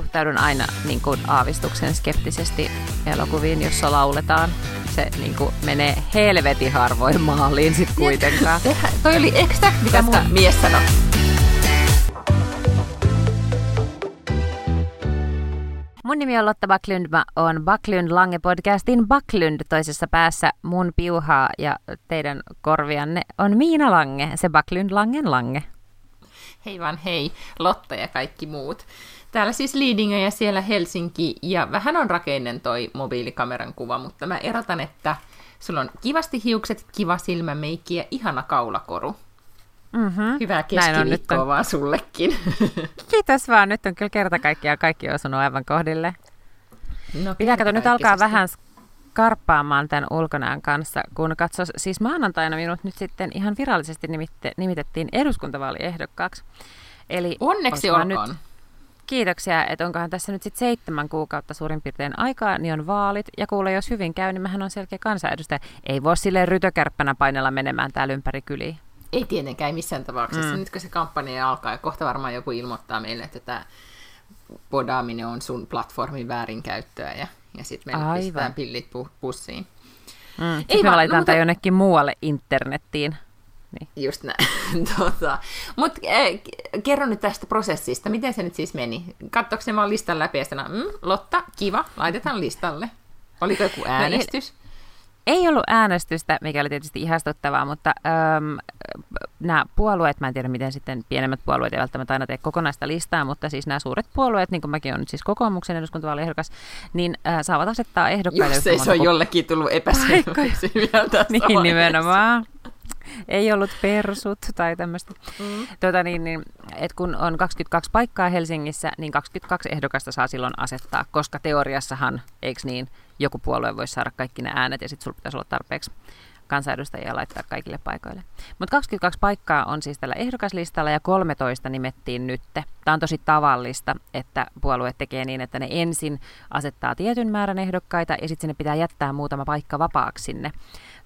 suhtaudun aina niin kuin aavistuksen skeptisesti elokuviin, jossa lauletaan. Se niin kuin menee helvetin harvoin maaliin sitten kuitenkaan. Tehdä, toi oli exact, mitä Koska... mun mies sanoi. Mun nimi on Lotta Backlund, mä oon Backlund Lange podcastin Backlund toisessa päässä mun piuhaa ja teidän korvianne on Miina Lange, se Backlund Langen Lange. Hei vaan hei, Lotta ja kaikki muut. Täällä siis Liidingö ja siellä Helsinki, ja vähän on rakeinen toi mobiilikameran kuva, mutta mä erotan, että sulla on kivasti hiukset, kiva silmämeikki ja ihana kaulakoru. Mm-hmm. Hyvää keskiviikkoa on. vaan sullekin. Kiitos vaan, nyt on kyllä kerta kaikkiaan kaikki osunut aivan kohdille. No, Pitääkö nyt alkaa vähän karppaamaan tämän ulkonäön kanssa, kun katsos, siis maanantaina minut nyt sitten ihan virallisesti nimitte, nimitettiin eduskuntavaaliehdokkaaksi. Eli Onneksi olkoon. Nyt, kiitoksia, että onkohan tässä nyt sitten seitsemän kuukautta suurin piirtein aikaa, niin on vaalit. Ja kuule, jos hyvin käy, niin mähän on selkeä kansanedustaja. Ei voi silleen rytökärppänä painella menemään täällä ympäri kyliä. Ei tietenkään ei missään tapauksessa. Mm. Nyt kun se kampanja alkaa, ja kohta varmaan joku ilmoittaa meille, että tämä podaaminen on sun platformin väärinkäyttöä, ja ja sitten me pistetään pillit pussiin. Mm, Ei me laitetaan no, mutta... jonnekin muualle internettiin. Niin. Just näin. tota. Mutta äh, kerro nyt tästä prosessista. Miten se nyt siis meni? Katsoiko se vaan listan läpi ja sanoa, mm, Lotta, kiva, laitetaan listalle. Oliko joku no äänestys? Ei ollut äänestystä, mikä oli tietysti ihastuttavaa, mutta äm, nämä puolueet, mä en tiedä miten sitten pienemmät puolueet ei välttämättä aina tee kokonaista listaa, mutta siis nämä suuret puolueet, niin kuin mäkin olen nyt siis kokoomuksen eduskuntavaaliehdokas, niin äh, saavat asettaa ehdokkaille... Jos ei se on jollekin tullut epäselväksi vielä Niin nimenomaan ei ollut persut tai tämmöistä. Mm. Tota niin, niin, et kun on 22 paikkaa Helsingissä, niin 22 ehdokasta saa silloin asettaa, koska teoriassahan, eikö niin, joku puolue voisi saada kaikki ne äänet ja sitten sulla pitäisi olla tarpeeksi kansanedustajia laittaa kaikille paikoille. Mutta 22 paikkaa on siis tällä ehdokaslistalla ja 13 nimettiin nytte. Tämä on tosi tavallista, että puolue tekee niin, että ne ensin asettaa tietyn määrän ehdokkaita ja sitten sinne pitää jättää muutama paikka vapaaksi sinne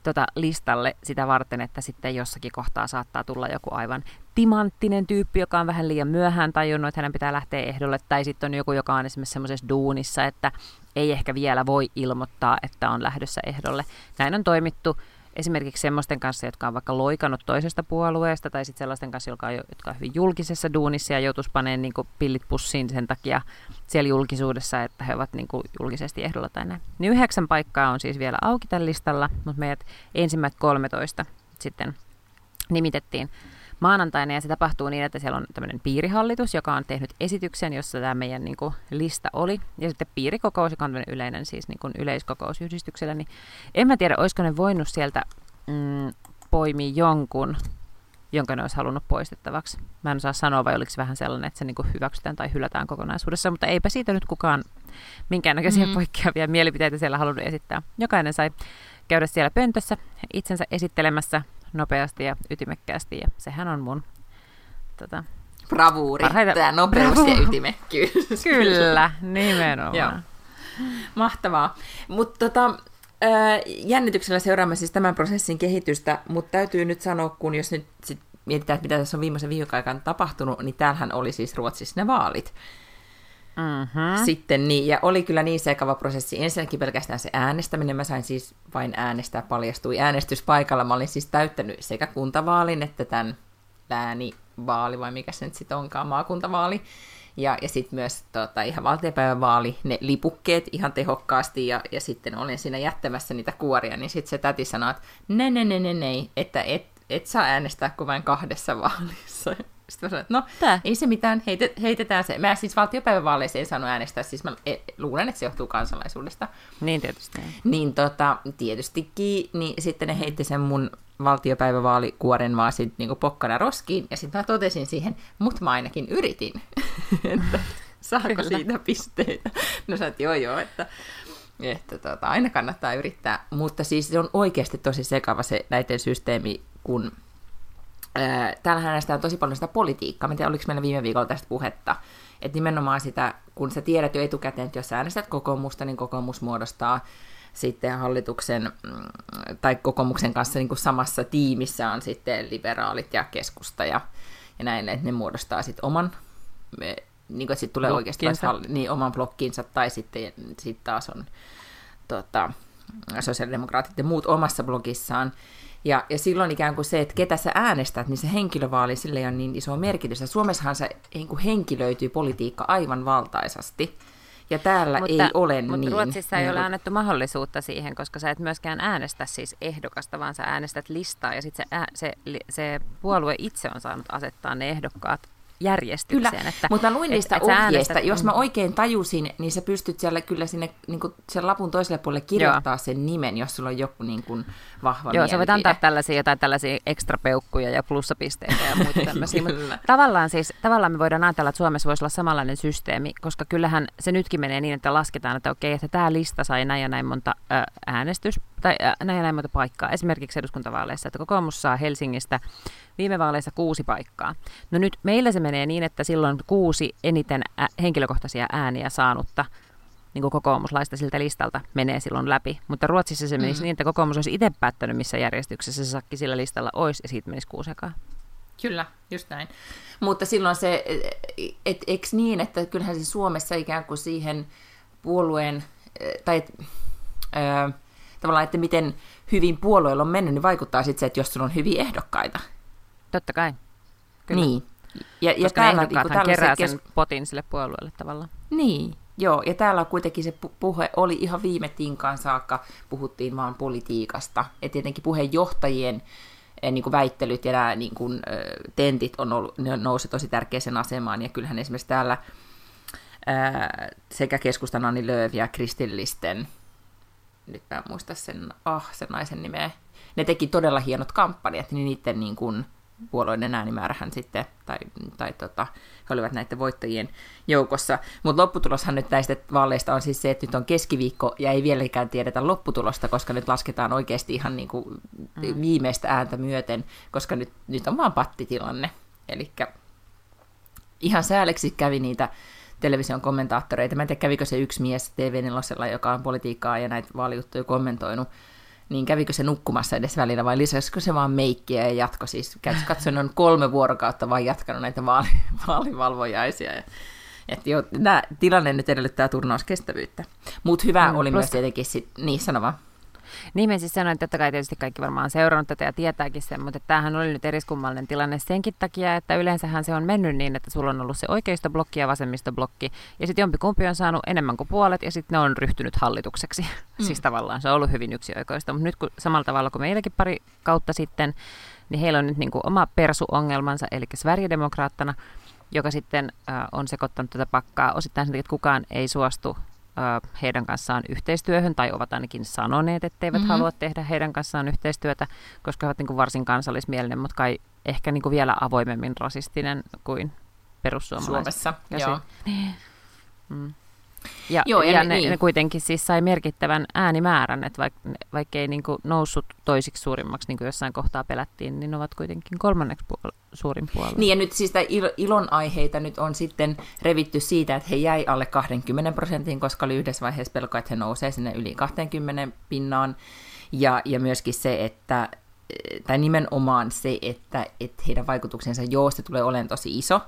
tota listalle sitä varten, että sitten jossakin kohtaa saattaa tulla joku aivan timanttinen tyyppi, joka on vähän liian myöhään tajunnut, että hänen pitää lähteä ehdolle, tai sitten on joku, joka on esimerkiksi semmoisessa duunissa, että ei ehkä vielä voi ilmoittaa, että on lähdössä ehdolle. Näin on toimittu esimerkiksi semmoisten kanssa, jotka on vaikka loikannut toisesta puolueesta, tai sitten sellaisten kanssa, jotka on, jotka on hyvin julkisessa duunissa ja joutuisi paneen niin pillit pussiin sen takia siellä julkisuudessa, että he ovat niin julkisesti ehdolla tai näin. Niin yhdeksän paikkaa on siis vielä auki tällä listalla, mutta meidät ensimmäiset 13 sitten nimitettiin maanantaina ja se tapahtuu niin, että siellä on tämmöinen piirihallitus, joka on tehnyt esityksen, jossa tämä meidän niin kuin, lista oli. Ja sitten piirikokous, joka on tämmöinen yleinen siis niin kuin yleiskokous yhdistyksellä, niin en mä tiedä, olisiko ne voinut sieltä mm, poimia jonkun, jonka ne olisi halunnut poistettavaksi. Mä en osaa sanoa, vai oliko se vähän sellainen, että se niin kuin hyväksytään tai hylätään kokonaisuudessa, mutta eipä siitä nyt kukaan minkäännäköisiä mm. poikkeavia mielipiteitä siellä halunnut esittää. Jokainen sai käydä siellä pöntössä itsensä esittelemässä nopeasti ja ytimekkäästi, ja sehän on mun tota, Bravuuri, parhaita... tämä nopeus Bravu. ja ytimekkyys. Kyllä, nimenomaan. Joo. Mahtavaa. Mutta tota, jännityksellä seuraamme siis tämän prosessin kehitystä, mutta täytyy nyt sanoa, kun jos nyt sit mietitään, että mitä tässä on viimeisen viikon aikana tapahtunut, niin täällähän oli siis Ruotsissa ne vaalit. Mm-hmm. Sitten niin, ja oli kyllä niin sekava prosessi. Ensinnäkin pelkästään se äänestäminen, mä sain siis vain äänestää, paljastui äänestyspaikalla. Mä olin siis täyttänyt sekä kuntavaalin että tämän läänivaali, vai mikä se nyt sitten onkaan, maakuntavaali. Ja, ja sitten myös tota, ihan valtiopäivävaali, ne lipukkeet ihan tehokkaasti, ja, ja sitten olin siinä jättämässä niitä kuoria, niin sitten se täti sanoi, että ne, ne, ne, ne, ne, että et, et saa äänestää kuin vain kahdessa vaalissa. Sitten mä sanoin, että no, Tää? ei se mitään, heitet, heitetään se. Mä siis valtiopäivävaaleissa en saanut äänestää, siis mä e, luulen, että se johtuu kansalaisuudesta. Niin tietysti. Niin tota, tietystikin, niin sitten ne heitti sen mun valtiopäivävaalikuoren vaan sitten niinku pokkana roskiin, ja sitten mä totesin siihen, mutta mä ainakin yritin, että saako Kyllä. siitä pisteitä. No sä joo joo, että että tota, aina kannattaa yrittää, mutta siis se on oikeasti tosi sekava se näiden systeemi, kun täällähän näistä on tosi paljon sitä politiikkaa. Mä tiedän, oliko meillä viime viikolla tästä puhetta. Että nimenomaan sitä, kun sä tiedät jo etukäteen, että jos sä äänestät kokoomusta, niin kokoomus muodostaa sitten hallituksen mm, tai kokoomuksen kanssa niin kuin samassa tiimissä on sitten liberaalit ja keskusta ja, ja näin, että ne muodostaa sitten oman niin kuin, sitten tulee oikeasti niin, oman blokkinsa, tai sitten sit taas on tota, sosiaalidemokraatit ja muut omassa blogissaan. Ja, ja silloin ikään kuin se, että ketä sä äänestät, niin se henkilövaali sille on niin iso merkitys. Ja Suomessahan se niin kuin henkilöityy politiikka aivan valtaisasti. Ja täällä mutta, ei ole mutta niin. Ruotsissa ei ole annettu mahdollisuutta siihen, koska sä et myöskään äänestä siis ehdokasta, vaan sä äänestät listaa ja sitten se, se, se puolue itse on saanut asettaa ne ehdokkaat järjestykseen. Kyllä, että, mutta mä luin niistä että, ohjeista. Jos mä oikein tajusin, niin sä pystyt siellä kyllä sinne niin kuin sen lapun toiselle puolelle kirjoittaa Joo. sen nimen, jos sulla on joku niin kuin vahva Joo, sä voit antaa tällaisia, jotain tällaisia ekstrapeukkuja ja plussapisteitä ja muita tämmöisiä. mutta tavallaan, siis, tavallaan me voidaan ajatella, että Suomessa voisi olla samanlainen systeemi, koska kyllähän se nytkin menee niin, että lasketaan, että okei, että tämä lista sai näin ja näin monta äänestys, tai näin ja näin monta paikkaa, esimerkiksi eduskuntavaaleissa, että kokoomus saa Helsingistä viime vaaleissa kuusi paikkaa. No nyt meillä se menee niin, että silloin kuusi eniten ä- henkilökohtaisia ääniä saanutta niin kuin kokoomuslaista siltä listalta menee silloin läpi. Mutta Ruotsissa se menisi mm. niin, että kokoomus olisi itse päättänyt, missä järjestyksessä se sakki sillä listalla olisi, ja siitä menisi kuusekaan. Kyllä, just näin. Mutta silloin se, et, eikö niin, että kyllähän se Suomessa ikään kuin siihen puolueen, tai et, ö, tavallaan, että miten hyvin puolueella on mennyt, niin vaikuttaa sitten se, että jos sulla on hyviä ehdokkaita, Totta kai. Kyllä. Niin. Ja, ja Koska täällä, niin kuin, kerää kes... sen potin sille puolueelle tavallaan. Niin, joo. Ja täällä kuitenkin se puhe oli ihan viime tinkaan saakka, puhuttiin vaan politiikasta. Ja tietenkin puheenjohtajien eh, niin kuin väittelyt ja nämä niin kuin, tentit on ollut, ne nousi tosi tärkeäseen asemaan. Ja kyllähän esimerkiksi täällä ää, sekä keskustan Anni Lööv ja kristillisten, nyt mä en muista sen, ah, sen naisen nimeä, ne teki todella hienot kampanjat, niin niiden niin kuin, puolueiden äänimäärähän sitten, tai, tai tota, he olivat näiden voittajien joukossa. Mutta lopputuloshan nyt näistä vaaleista on siis se, että nyt on keskiviikko ja ei vieläkään tiedetä lopputulosta, koska nyt lasketaan oikeasti ihan niin kuin mm. viimeistä ääntä myöten, koska nyt, nyt on vaan pattitilanne. Eli ihan sääleksi kävi niitä television kommentaattoreita. Mä en tiedä, kävikö se yksi mies TV4, joka on politiikkaa ja näitä vaalijuttuja kommentoinut, niin kävikö se nukkumassa edes välillä vai lisäsikö se vaan meikkiä ja jatko siis, katsoin on kolme vuorokautta vaan jatkanut näitä vaali, vaalivalvojaisia. Ja, että jo, tämä tilanne nyt edellyttää turnauskestävyyttä. Mutta hyvä mm, oli plus... myös tietenkin, sit, niin sanova. Niin mä siis sanoin, että totta kai tietysti kaikki varmaan on seurannut tätä ja tietääkin sen, mutta tämähän oli nyt eriskummallinen tilanne senkin takia, että yleensähän se on mennyt niin, että sulla on ollut se blokki ja vasemmistoblokki, ja sitten jompikumpi on saanut enemmän kuin puolet, ja sitten ne on ryhtynyt hallitukseksi. Mm. siis tavallaan se on ollut hyvin yksioikoista, mutta nyt kun, samalla tavalla kuin meilläkin pari kautta sitten, niin heillä on nyt niin kuin oma persuongelmansa, eli Sverigedemokraattana, joka sitten äh, on sekoittanut tätä pakkaa osittain sen takia, että kukaan ei suostu heidän kanssaan yhteistyöhön, tai ovat ainakin sanoneet, etteivät mm-hmm. halua tehdä heidän kanssaan yhteistyötä, koska he ovat niin kuin varsin kansallismielinen, mutta kai ehkä niin kuin vielä avoimemmin rasistinen kuin perussuomalaiset. Suomessa, joo. Mm. Ja, Joo, ja, ja ne, niin. ne kuitenkin siis sai merkittävän äänimäärän, että vaikka, vaikka ei niin kuin noussut toisiksi suurimmaksi, niin kuin jossain kohtaa pelättiin, niin ne ovat kuitenkin kolmanneksi puol- suurin puolue. Niin, ja nyt siis il- ilon aiheita nyt on sitten revitty siitä, että he jäi alle 20 prosentin, koska oli yhdessä vaiheessa pelko, että he nousee sinne yli 20 pinnaan. Ja, ja myöskin se, että tai nimenomaan se, että, että heidän vaikutuksensa joosta tulee olemaan tosi iso,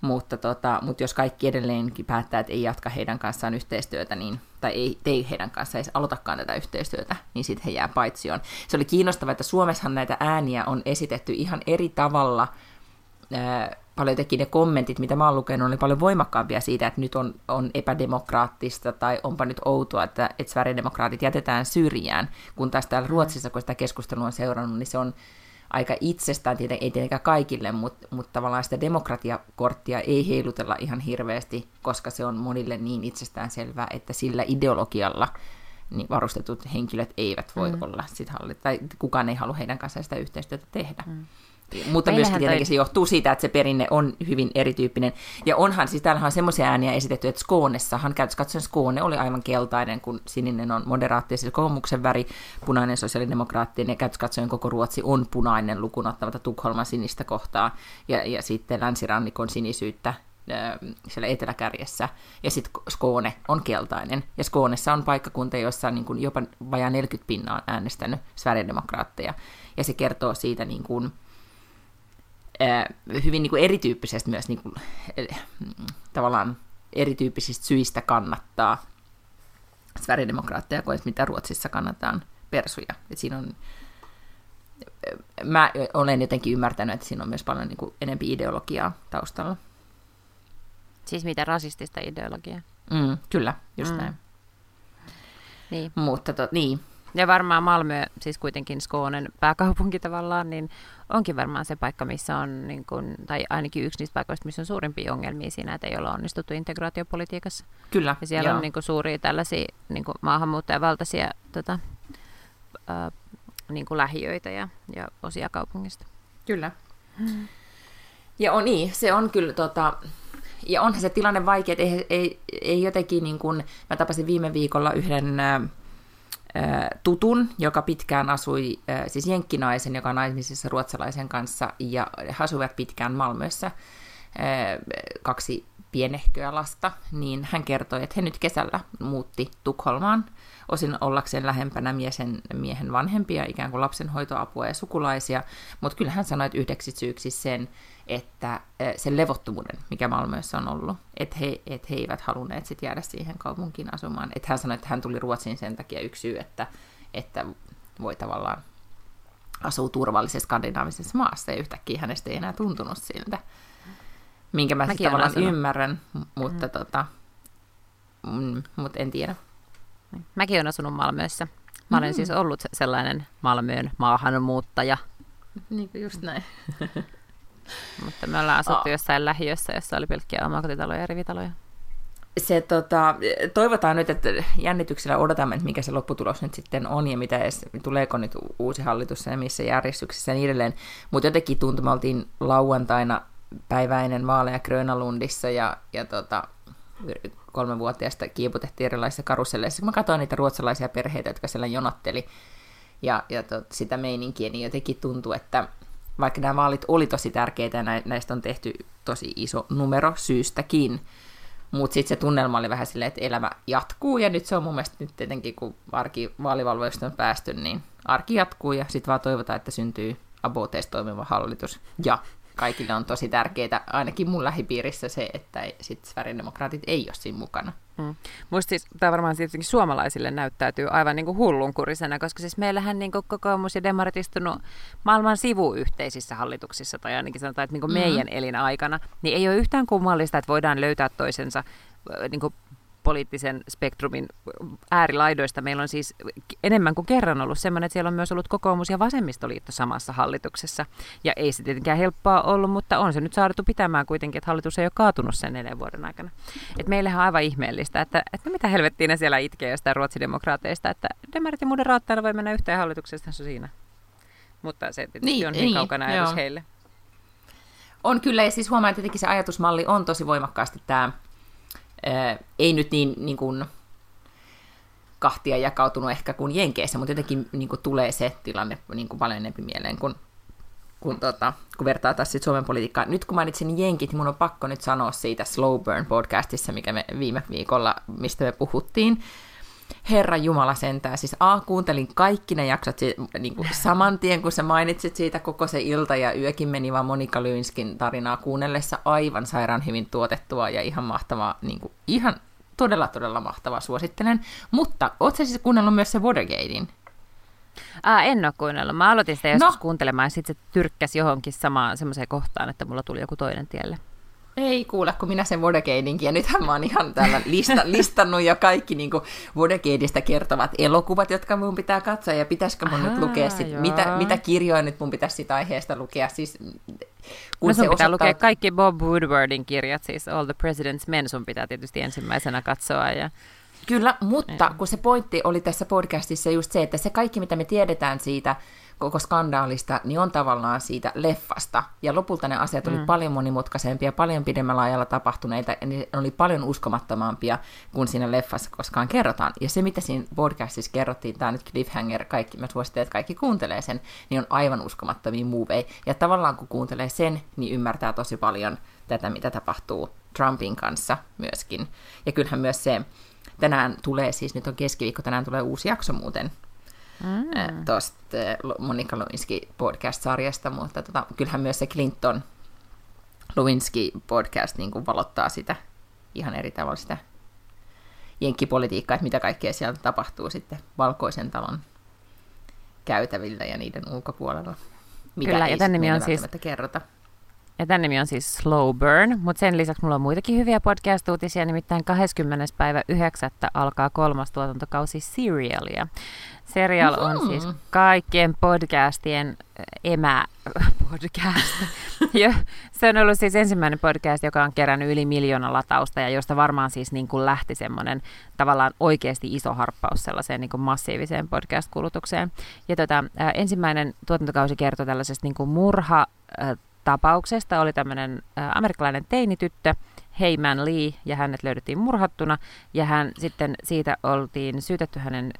mutta, tota, mutta jos kaikki edelleenkin päättää, että ei jatka heidän kanssaan yhteistyötä, niin, tai ei tee heidän kanssaan, ei aloitakaan tätä yhteistyötä, niin sitten he jää paitsioon. Se oli kiinnostavaa, että Suomessahan näitä ääniä on esitetty ihan eri tavalla. Ää, paljon teki ne kommentit, mitä mä oon lukenut, oli paljon voimakkaampia siitä, että nyt on, on epädemokraattista tai onpa nyt outoa, että, että Sverigedemokraatit jätetään syrjään, kun taas täällä Ruotsissa, kun sitä keskustelua on seurannut, niin se on aika itsestään, ei tietenkään kaikille, mutta, mutta tavallaan sitä demokratiakorttia ei heilutella ihan hirveästi, koska se on monille niin itsestään selvää, että sillä ideologialla niin varustetut henkilöt eivät voi mm. olla sit hallit, tai kukaan ei halua heidän kanssaan sitä yhteistyötä tehdä. Mm. Mutta myöskin tietenkin toi... se johtuu siitä, että se perinne on hyvin erityyppinen. Ja onhan, siis täällähän on semmoisia ääniä esitetty, että Skoonessahan, käytössä katsoen Skoone oli aivan keltainen, kun sininen on moderaattinen, siis kokoomuksen väri, punainen sosiaalidemokraattinen, ja käytössä katsoen koko Ruotsi on punainen lukunottamatta Tukholman sinistä kohtaa, ja, ja sitten länsirannikon sinisyyttä siellä eteläkärjessä, ja sitten Skoone on keltainen. Ja Skoonessa on paikkakunta, jossa niin kuin jopa vajaa 40 pinnaa on äänestänyt Sverigedemokraatteja. Ja se kertoo siitä niin kuin, hyvin niin kuin erityyppisesti myös niin kuin, tavallaan erityyppisistä syistä kannattaa Sverigedemokraatteja kuin mitä Ruotsissa kannataan persuja. Et siinä on, mä olen jotenkin ymmärtänyt, että siinä on myös paljon niin kuin, enempi ideologiaa taustalla. Siis mitä rasistista ideologiaa? Mm, kyllä, just mm. näin. Niin. Mutta to, niin. Ja varmaan Malmö, siis kuitenkin Skånen pääkaupunki tavallaan, niin onkin varmaan se paikka, missä on, niin kun, tai ainakin yksi niistä paikoista, missä on suurimpia ongelmia siinä, että ei olla onnistuttu integraatiopolitiikassa. Kyllä, Ja siellä joo. on niin kun, suuria tällaisia niin kun, maahanmuuttajavaltaisia tota, ää, niin kun lähiöitä ja, ja osia kaupungista. Kyllä. Hmm. Ja on niin, se on kyllä tota, ja onhan se tilanne vaikea, että ei, ei, ei jotenkin niin kuin, mä tapasin viime viikolla yhden tutun, joka pitkään asui, siis jenkkinaisen, joka on naimisissa ruotsalaisen kanssa, ja he asuivat pitkään Malmössä, kaksi pienehköä lasta, niin hän kertoi, että he nyt kesällä muutti Tukholmaan, osin ollakseen lähempänä miesen, miehen vanhempia, ikään kuin lapsenhoitoapua ja sukulaisia, mutta kyllä hän sanoi, että yhdeksi syyksi sen, että sen levottomuuden, mikä Malmössä on ollut, että he, että he eivät halunneet sit jäädä siihen kaupunkiin asumaan. Että hän sanoi, että hän tuli Ruotsiin sen takia yksi syy, että, että voi tavallaan asua turvallisessa skandinaavisessa maassa, ja yhtäkkiä hänestä ei enää tuntunut siltä. Minkä mä sitten tavallaan asunut. ymmärrän, mutta, mm. tota, mm, mutta en tiedä. Mäkin olen asunut Malmössä. Mä olen mm. siis ollut sellainen Malmöön maahanmuuttaja. Niin kuin just näin. Mutta me ollaan asuttu oh. jossain lähiössä, jossa oli pelkkiä omakotitaloja ja rivitaloja. Se, tota, toivotaan nyt, että jännityksellä odotamme, että mikä se lopputulos nyt sitten on ja mitä edes, tuleeko nyt uusi hallitus ja missä järjestyksessä ja niin edelleen. Mutta jotenkin tuntui, me oltiin lauantaina päiväinen vaaleja Grönalundissa ja, ja tota, kolmenvuotiaasta kiiputettiin erilaisissa karuselleissa. Mä katsoin niitä ruotsalaisia perheitä, jotka siellä jonotteli ja, ja tot, sitä meininkiä, niin jotenkin tuntui, että vaikka nämä vaalit oli tosi tärkeitä ja näistä on tehty tosi iso numero syystäkin, mutta sitten se tunnelma oli vähän silleen, että elämä jatkuu, ja nyt se on mun mielestä nyt tietenkin, kun arki vaalivalvoista on päästy, niin arki jatkuu, ja sitten vaan toivotaan, että syntyy aboteista toimiva hallitus, ja kaikille on tosi tärkeää, ainakin mun lähipiirissä se, että sit Sverigedemokraatit ei ole siinä mukana. Mm. Musta siis, tämä varmaan tietenkin suomalaisille näyttäytyy aivan niin kuin hullunkurisena, koska siis meillähän niin kuin kokoomus ja demarit istunut maailman sivuyhteisissä hallituksissa, tai ainakin sanotaan, että niin kuin mm. meidän elinaikana, niin ei ole yhtään kummallista, että voidaan löytää toisensa niin kuin poliittisen spektrumin äärilaidoista meillä on siis enemmän kuin kerran ollut semmoinen, että siellä on myös ollut kokoomus ja vasemmistoliitto samassa hallituksessa. Ja ei se tietenkään helppoa ollut, mutta on se nyt saatu pitämään kuitenkin, että hallitus ei ole kaatunut sen neljän vuoden aikana. Et meillähän on aivan ihmeellistä, että, että mitä helvettiin ne siellä itkee jostain ruotsidemokraateista, että demarit ja moderaatteina voi mennä yhteen hallituksesta, se siinä. Mutta se tietysti niin, on niin, niin kaukana ajatus heille. On kyllä, ja siis huomaan, että tietenkin se ajatusmalli on tosi voimakkaasti tämä ää, ei nyt niin, niin kuin kahtia jakautunut ehkä kuin Jenkeissä, mutta jotenkin niin kuin tulee se tilanne niin kuin paljon enemmän mieleen, kun, kun, tota, kun vertaa taas sit Suomen politiikkaa. Nyt kun mainitsin Jenkit, niin mun on pakko nyt sanoa siitä Slow Burn podcastissa, mikä me viime viikolla, mistä me puhuttiin, Herra Jumala sentään. Siis A, kuuntelin kaikki ne jaksot niin kuin saman tien, kun sä mainitsit siitä koko se ilta ja yökin meni vaan Monika Lynskin tarinaa kuunnellessa aivan sairaan hyvin tuotettua ja ihan mahtavaa, niin kuin, ihan todella todella mahtavaa, suosittelen. Mutta oot sä siis kuunnellut myös se Watergatein? Ää, en ole kuunnellut. Mä aloitin sitä joskus no. kuuntelemaan ja sitten se tyrkkäsi johonkin samaan semmoiseen kohtaan, että mulla tuli joku toinen tielle. Ei kuule, kun minä sen Vodegateninkin, ja nythän mä oon ihan täällä lista, listannut jo kaikki niin Vodegateista kertovat elokuvat, jotka mun pitää katsoa, ja pitäisikö mun Aha, nyt lukea sit, mitä, mitä kirjoja nyt mun pitäisi sitä aiheesta lukea. Siis, kun no sun se pitää osoittaa... lukea kaikki Bob Woodwardin kirjat, siis All the President's Men, sun pitää tietysti ensimmäisenä katsoa, ja Kyllä, mutta kun se pointti oli tässä podcastissa just se, että se kaikki, mitä me tiedetään siitä koko skandaalista, niin on tavallaan siitä leffasta. Ja lopulta ne asiat mm. oli paljon monimutkaisempia, paljon pidemmällä ajalla tapahtuneita, ja ne oli paljon uskomattomampia kuin siinä leffassa koskaan kerrotaan. Ja se, mitä siinä podcastissa kerrottiin, tämä nyt cliffhanger, kaikki, mä suosittelen, että kaikki kuuntelee sen, niin on aivan uskomattomia movie. Ja tavallaan kun kuuntelee sen, niin ymmärtää tosi paljon tätä, mitä tapahtuu Trumpin kanssa myöskin. Ja kyllähän myös se, tänään tulee, siis nyt on keskiviikko, tänään tulee uusi jakso muuten mm. tuosta Monika Lewinsky podcast-sarjasta, mutta tota, kyllähän myös se Clinton Lewinsky podcast niin kuin valottaa sitä ihan eri tavalla sitä jenkkipolitiikkaa, että mitä kaikkea siellä tapahtuu sitten Valkoisen talon käytävillä ja niiden ulkopuolella. Mitä Kyllä, ei ja tämän nimi on siis kerrota. Ja tämän nimi on siis Slow Burn, mutta sen lisäksi mulla on muitakin hyviä podcast-uutisia, nimittäin 20. päivä 9. alkaa kolmas tuotantokausi Serialia. Serial on mm-hmm. siis kaikkien podcastien emä podcast. ja se on ollut siis ensimmäinen podcast, joka on kerännyt yli miljoona latausta ja josta varmaan siis niin kuin lähti semmoinen tavallaan oikeasti iso harppaus sellaiseen niin kuin massiiviseen podcast-kulutukseen. Ja tota, ensimmäinen tuotantokausi kertoi tällaisesta niin kuin murha tapauksesta oli tämmöinen amerikkalainen teinityttö, Heyman Lee, ja hänet löydettiin murhattuna, ja hän sitten siitä oltiin syytetty hänen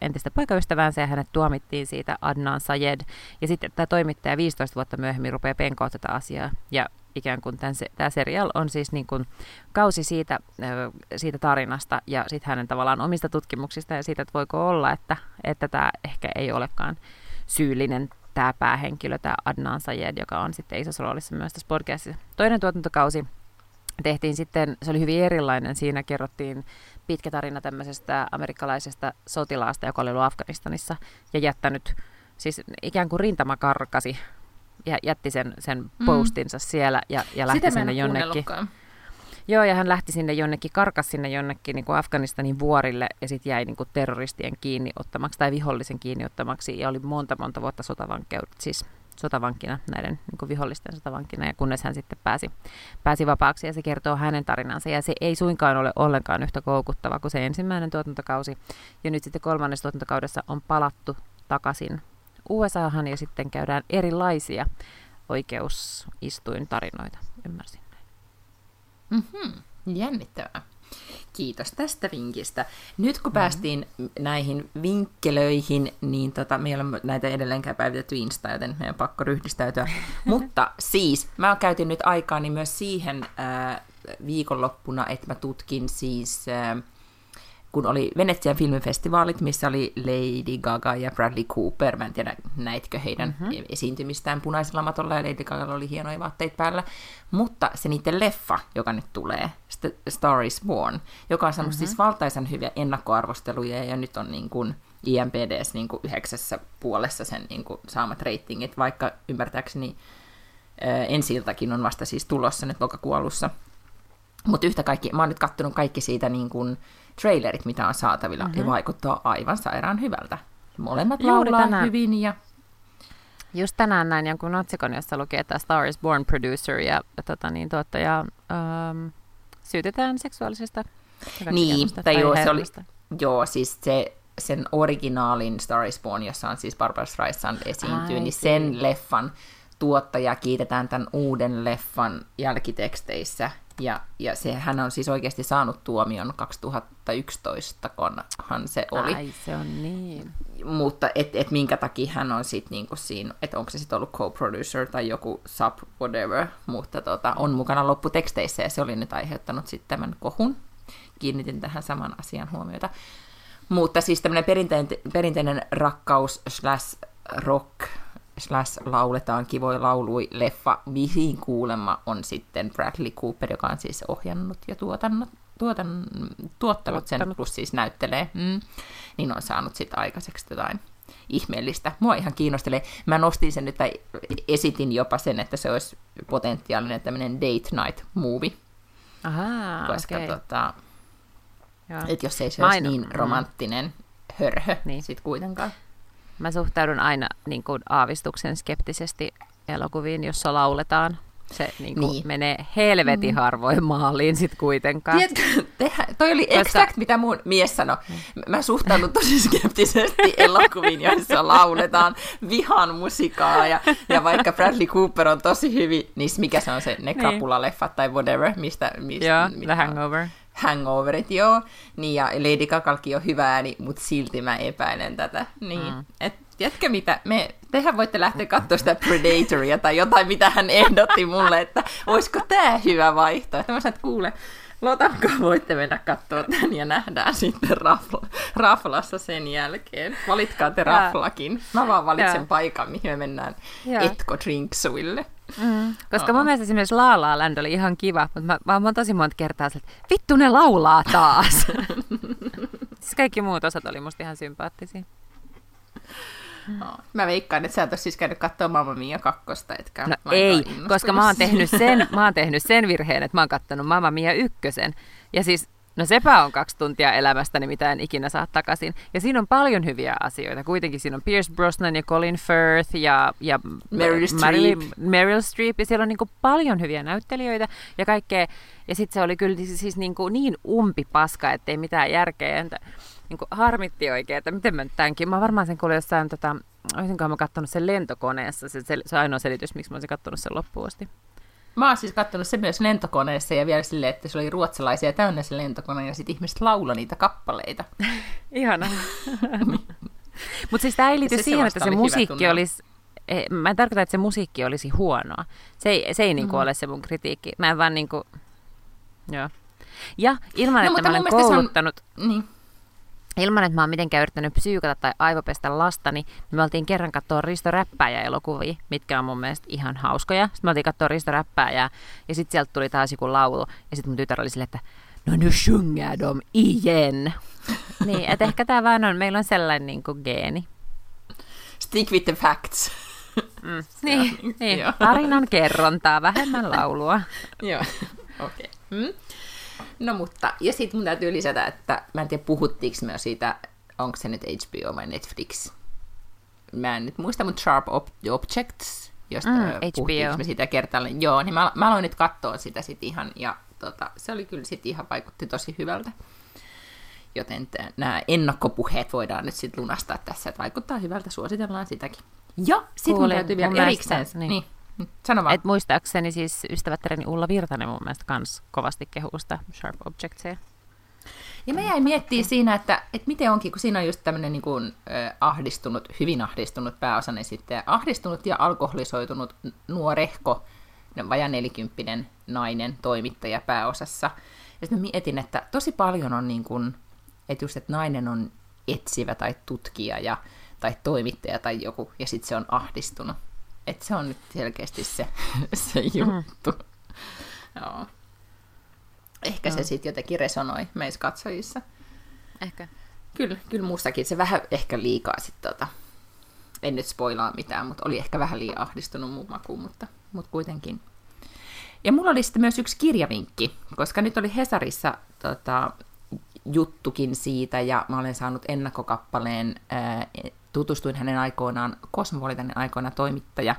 entistä poikaystäväänsä, ja hänet tuomittiin siitä Adnan Sayed, ja sitten tämä toimittaja 15 vuotta myöhemmin rupeaa penkoa tätä asiaa, ja ikään kuin tämän, tämä serial on siis niin kuin kausi siitä, siitä tarinasta ja sitten hänen tavallaan omista tutkimuksista ja siitä, että voiko olla, että, että tämä ehkä ei olekaan syyllinen tämä päähenkilö, tämä Adnan Sayed, joka on sitten isossa roolissa myös tässä podcastissa. Toinen tuotantokausi tehtiin sitten, se oli hyvin erilainen, siinä kerrottiin pitkä tarina tämmöisestä amerikkalaisesta sotilaasta, joka oli ollut Afganistanissa ja jättänyt, siis ikään kuin rintama karkasi ja jätti sen, sen mm. postinsa siellä ja, ja lähti Sitä sinne jonnekin. Joo, ja hän lähti sinne jonnekin, karkas sinne jonnekin niin kuin Afganistanin vuorille ja sitten jäi niin kuin terroristien kiinni ottamaksi tai vihollisen kiinni ottamaksi. Ja oli monta monta vuotta sotavankeut, siis sotavankina, näiden niin kuin vihollisten sotavankina, ja kunnes hän sitten pääsi, pääsi vapaaksi, ja se kertoo hänen tarinansa, ja se ei suinkaan ole ollenkaan yhtä koukuttava kuin se ensimmäinen tuotantokausi, ja nyt sitten kolmannessa tuotantokaudessa on palattu takaisin USAhan, ja sitten käydään erilaisia oikeusistuintarinoita, ymmärsin. Mm-hmm. Jännittävää. Kiitos tästä vinkistä. Nyt kun mm-hmm. päästiin näihin vinkkelöihin, niin tota, meillä on näitä edelleenkään päivitetty Insta, joten meidän on pakko ryhdistäytyä. Mutta siis, mä käytin nyt aikaani myös siihen äh, viikonloppuna, että mä tutkin siis äh, kun oli Venetsian filmifestivaalit, missä oli Lady Gaga ja Bradley Cooper. Mä en tiedä, näitkö heidän mm-hmm. esiintymistään punaisella matolla, ja Lady Gaga oli hienoja vaatteita päällä. Mutta se niiden leffa, joka nyt tulee, Star is Born, joka on saanut mm-hmm. siis valtaisan hyviä ennakkoarvosteluja, ja nyt on niin kuin IMPDS niin kuin yhdeksässä puolessa sen niin kuin saamat ratingit, vaikka ymmärtääkseni ensi on vasta siis tulossa nyt lokakuolussa. Mutta yhtä kaikki, mä oon nyt kattonut kaikki siitä niin kuin, trailerit, mitä on saatavilla, mm-hmm. ja vaikuttaa aivan sairaan hyvältä. Molemmat Juuri laulaa tänään. hyvin ja... Just tänään näin jonkun otsikon, jossa lukee, että Star is Born producer ja tota, niin, tuottaja ähm, syytetään seksuaalisesta Niin, tai, joo, se oli, joo, siis se, sen originaalin Star is Born, jossa on siis Barbara Streisand esiintyy, Ai, niin sen leffan tuottaja kiitetään tämän uuden leffan jälkiteksteissä ja, ja se, hän on siis oikeasti saanut tuomion 2011, konhan se oli. Ai, se on niin. Mutta et, et minkä takia hän on sitten niinku siinä, että onko se sitten ollut co-producer tai joku sub whatever, mutta tota, on mukana lopputeksteissä ja se oli nyt aiheuttanut sitten tämän kohun. Kiinnitin tähän saman asian huomiota. Mutta siis tämmöinen perinteinen, perinteinen rakkaus slash rock slash lauletaan kivoja laului leffa, mihin kuulemma on sitten Bradley Cooper, joka on siis ohjannut ja tuotannut, tuotan, tuottanut sen, plus siis näyttelee, mm, niin on saanut sitten aikaiseksi jotain ihmeellistä. Mua ihan kiinnostelee. Mä nostin sen nyt, tai esitin jopa sen, että se olisi potentiaalinen tämmöinen date night movie. Ahaa, koska okay. tota, että jos ei se olisi niin mm. romanttinen hörhö niin. sitten kuitenkaan. Mä suhtaudun aina niin kuin aavistuksen skeptisesti elokuviin, jossa lauletaan. Se niin kuin niin. menee helvetin mm. harvoin maaliin sitten kuitenkaan. Tiedätkö, tehdä, toi oli Koska... exakt mitä mun mies sanoi. Mä suhtaudun tosi skeptisesti elokuviin, joissa lauletaan vihan musiikkaa. Ja, ja vaikka Bradley Cooper on tosi hyvin, niin mikä se on se, ne niin. tai whatever, mistä... mistä Joo, The Hangover hangoverit, joo. Niin, ja Lady Gagalki on hyvä ääni, mutta silti mä epäilen tätä. Niin, mm. et, tiedätkö mitä, me, tehän voitte lähteä katsoa sitä Predatoria tai jotain, mitä hän ehdotti mulle, että olisiko tämä hyvä vaihtoehto. Mä sanoin, että kuule, Lotanko voitte mennä katsoa tämän ja nähdään sitten rafla, raflassa sen jälkeen. Valitkaa te raflakin. Mä vaan valitsen ja. paikan, mihin me mennään ja. Etko Drinksuille. Mm, koska oh. mun mielestä esimerkiksi La La Land oli ihan kiva, mutta mä, mä, mä tosi monta kertaa että vittu ne laulaa taas. siis kaikki muut osat oli musta ihan sympaattisia. No. Mä veikkaan, että sä et ole siis käynyt katsoa Mamma Mia kakkosta, etkä No ei, koska mä oon, tehnyt sen, mä oon tehnyt sen virheen, että mä oon katsonut Mamma Mia ykkösen. Ja siis, no sepä on kaksi tuntia elämästäni, mitä en ikinä saa takaisin. Ja siinä on paljon hyviä asioita. Kuitenkin siinä on Pierce Brosnan ja Colin Firth ja, ja Meryl Streep. Meryl Streep. Ja siellä on niin paljon hyviä näyttelijöitä ja kaikkea. Ja sitten se oli kyllä siis niin, kuin niin umpipaska, ettei mitään järkeä. Entä, niin kuin harmitti oikein, että miten mä tämänkin. Mä varmaan sen kuulin jossain, tota, olisinkohan mä katsonut sen lentokoneessa. Se, se, se ainoa selitys, miksi mä olisin katsonut sen loppuun asti. Mä oon siis katsonut sen myös lentokoneessa ja vielä silleen, että se oli ruotsalaisia täynnä se lentokone ja sitten ihmiset laula niitä kappaleita. Ihana. Mutta siis tämä ei liity siihen, että se musiikki olisi eh, mä en tarkoita, että se musiikki olisi huonoa. Se ei, se ei niinku mm-hmm. ole se mun kritiikki. Mä en vaan niinku... Joo. Ja ilman, no, että mä olen kouluttanut... On... Niin ilman, että mä oon mitenkään yrittänyt psyykata tai aivopestä lastani, niin me oltiin kerran katsoa Risto Räppäjä-elokuvia, mitkä on mun mielestä ihan hauskoja. Sitten me oltiin katsoa Risto Räppäjää, ja sitten sieltä tuli taas joku laulu, ja sitten mun tytär oli silleen, että no nu sjunger dom igen. niin, että ehkä tämä vaan on, meillä on sellainen niin kuin geeni. Stick with the facts. Mm, niin, niin. tarinan kerrontaa, vähemmän laulua. Joo, okei. Okay. Mm? No mutta, ja sitten mun täytyy lisätä, että mä en tiedä puhuttiinko me siitä, onko se nyt HBO vai Netflix. Mä en nyt muista, mutta Sharp Ob- Objects, josta mm, puhuttiinko me siitä kertaalleen. Joo, niin mä, mä aloin nyt katsoa sitä sitten ihan, ja tota, se oli kyllä sitten ihan vaikutti tosi hyvältä. Joten nämä ennakkopuheet voidaan nyt sitten lunastaa tässä, että vaikuttaa hyvältä, suositellaan sitäkin. Ja sitten mun täytyy vielä erikseen, niin. niin Sano vaan. Et muistaakseni siis ystävättäreni Ulla Virtanen mun mielestä kans kovasti kehusta Sharp Objectsia. Ja me jäi miettiä siinä, että, että miten onkin, kun siinä on just tämmöinen niin kuin, äh, ahdistunut, hyvin ahdistunut pääosan esittäjä, ahdistunut ja alkoholisoitunut nuorehko, vajan nelikymppinen nainen, toimittaja pääosassa. Ja sitten mietin, että tosi paljon on niin kuin, että just, että nainen on etsivä tai tutkija ja, tai toimittaja tai joku, ja sitten se on ahdistunut. Et se on nyt selkeästi se, se juttu. Mm. Joo. Ehkä no. se sitten jotenkin resonoi meissä katsojissa. Ehkä. Kyllä, kyllä mustakin. Se vähän ehkä liikaa sitten tota, en nyt spoilaa mitään, mutta oli ehkä vähän liian ahdistunut muun makuun, mutta, mutta kuitenkin. Ja mulla oli sitten myös yksi kirjavinkki, koska nyt oli Hesarissa tota, juttukin siitä, ja mä olen saanut ennakkokappaleen ää, tutustuin hänen aikoinaan, Kosmopolitanin aikoinaan toimittaja.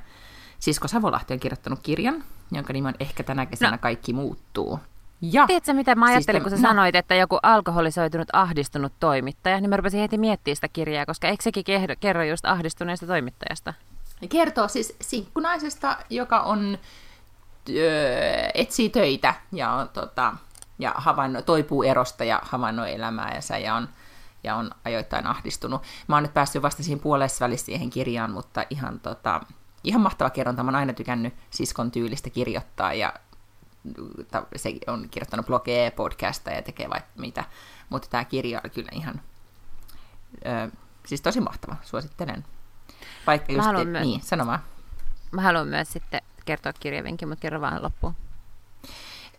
Sisko Savolahti on kirjoittanut kirjan, jonka nimi on Ehkä tänä kesänä no. kaikki muuttuu. Ja, Tiedätkö, mitä mä ajattelin, siis, kun sä no. sanoit, että joku alkoholisoitunut, ahdistunut toimittaja, niin mä rupesin heti miettimään sitä kirjaa, koska eikö sekin kerro just ahdistuneesta toimittajasta? Kertoo siis sinkkunaisesta, joka on, öö, etsii töitä ja, on, tota, ja havainno, toipuu erosta ja havainnoi elämäänsä ja on ja on ajoittain ahdistunut. Mä oon nyt päässyt vasta siihen puolessa välissä siihen kirjaan, mutta ihan, tota, ihan mahtava kerronta. Mä oon aina tykännyt siskon tyylistä kirjoittaa ja se on kirjoittanut blogeja ja podcasta ja tekee vaikka mitä. Mutta tämä kirja on kyllä ihan, ö, siis tosi mahtava, suosittelen. Vaikka just, te, myös, niin, sano vaan. Mä haluan myös sitten kertoa kirjavinkin, mutta kerro vaan loppuun.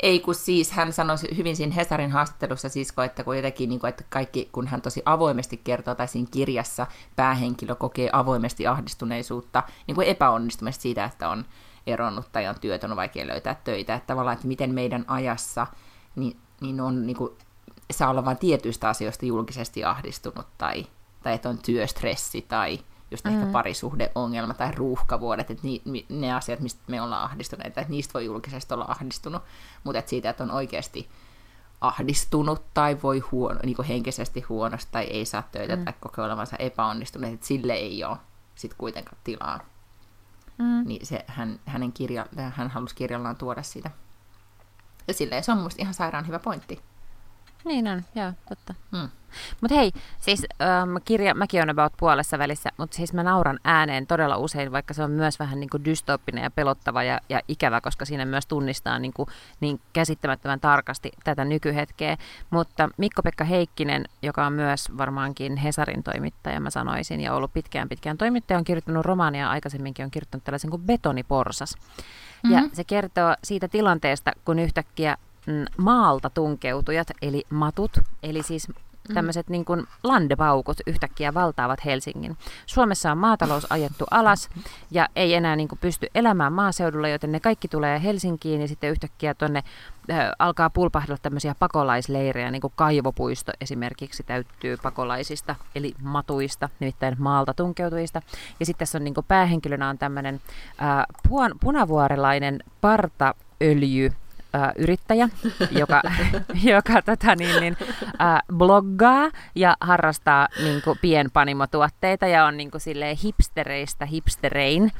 Ei kun siis hän sanoi hyvin siinä Hesarin haastattelussa sisko, että kun jotenkin, niin kuin, että kaikki, kun hän tosi avoimesti kertoo, tai siinä kirjassa päähenkilö kokee avoimesti ahdistuneisuutta, niin kuin epäonnistumista siitä, että on eronnut tai on työtön, on vaikea löytää töitä, että tavallaan, että miten meidän ajassa niin, niin on niin kuin, saa olla vain tietyistä asioista julkisesti ahdistunut, tai, tai että on työstressi, tai just mm. ehkä parisuhdeongelma tai ruuhkavuodet, että ni, ne asiat, mistä me ollaan ahdistuneita, että niistä voi julkisesti olla ahdistunut, mutta että siitä, että on oikeasti ahdistunut tai voi huono, niin kuin henkisesti huonosti tai ei saa töitä mm. tai kokee olevansa epäonnistunut, että sille ei ole sitten kuitenkaan tilaa. Mm. Niin se, hän, hänen kirja, hän halusi kirjallaan tuoda sitä. Ja silleen se on mun ihan sairaan hyvä pointti. Niin on, joo, totta. Hmm. Mutta hei, siis ähm, kirja, mäkin olen about puolessa välissä, mutta siis mä nauran ääneen todella usein, vaikka se on myös vähän niin kuin dystooppinen ja pelottava ja, ja ikävä, koska siinä myös tunnistaa niin, kuin, niin käsittämättömän tarkasti tätä nykyhetkeä. Mutta Mikko-Pekka Heikkinen, joka on myös varmaankin Hesarin toimittaja, mä sanoisin, ja ollut pitkään pitkään toimittaja, on kirjoittanut romaania aikaisemminkin, on kirjoittanut tällaisen kuin Betoniporsas. Mm-hmm. Ja se kertoo siitä tilanteesta, kun yhtäkkiä maalta tunkeutujat, eli matut, eli siis Mm. tämmöiset niin kuin landepaukut yhtäkkiä valtaavat Helsingin. Suomessa on maatalous ajettu alas ja ei enää niin kuin pysty elämään maaseudulla, joten ne kaikki tulee Helsinkiin ja sitten yhtäkkiä tuonne äh, alkaa pulpahdella tämmöisiä pakolaisleirejä, niin kuin Kaivopuisto esimerkiksi täyttyy pakolaisista, eli matuista, nimittäin maalta tunkeutujista. Ja sitten tässä on niin kuin päähenkilönä on tämmöinen äh, punavuorilainen partaöljy yrittäjä, joka, joka tota, niin, niin, äh, bloggaa ja harrastaa niin kuin, pienpanimotuotteita ja on niin kuin, silleen, hipstereistä hipsterein.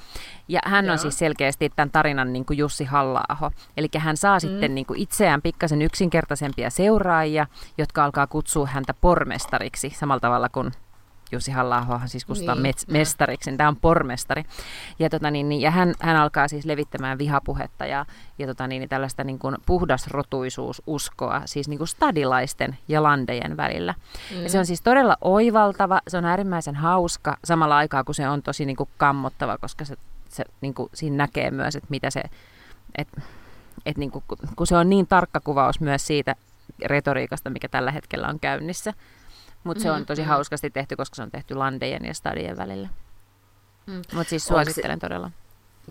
Ja hän on Joo. siis selkeästi tämän tarinan niin kuin Jussi halla Eli hän saa mm. sitten niin kuin itseään pikkasen yksinkertaisempia seuraajia, jotka alkaa kutsua häntä pormestariksi samalla tavalla kuin Jussi halla siis kutsutaan niin. mets- mestariksi, niin tämä on pormestari. Ja, tota, niin, niin, ja hän, hän alkaa siis levittämään vihapuhetta ja, ja tota, niin, niin tällaista niin kuin puhdasrotuisuususkoa, siis niin kuin stadilaisten ja landejen välillä. Mm. Ja se on siis todella oivaltava, se on äärimmäisen hauska samalla aikaa, kun se on tosi niin kuin kammottava, koska se, se niin kuin, siinä näkee myös, että mitä se, että et niin kuin, kun se on niin tarkka kuvaus myös siitä retoriikasta, mikä tällä hetkellä on käynnissä, mutta se on mm, tosi mm. hauskasti tehty, koska se on tehty landejen ja stadien välillä. Mm. Mutta siis suosittelen se, todella.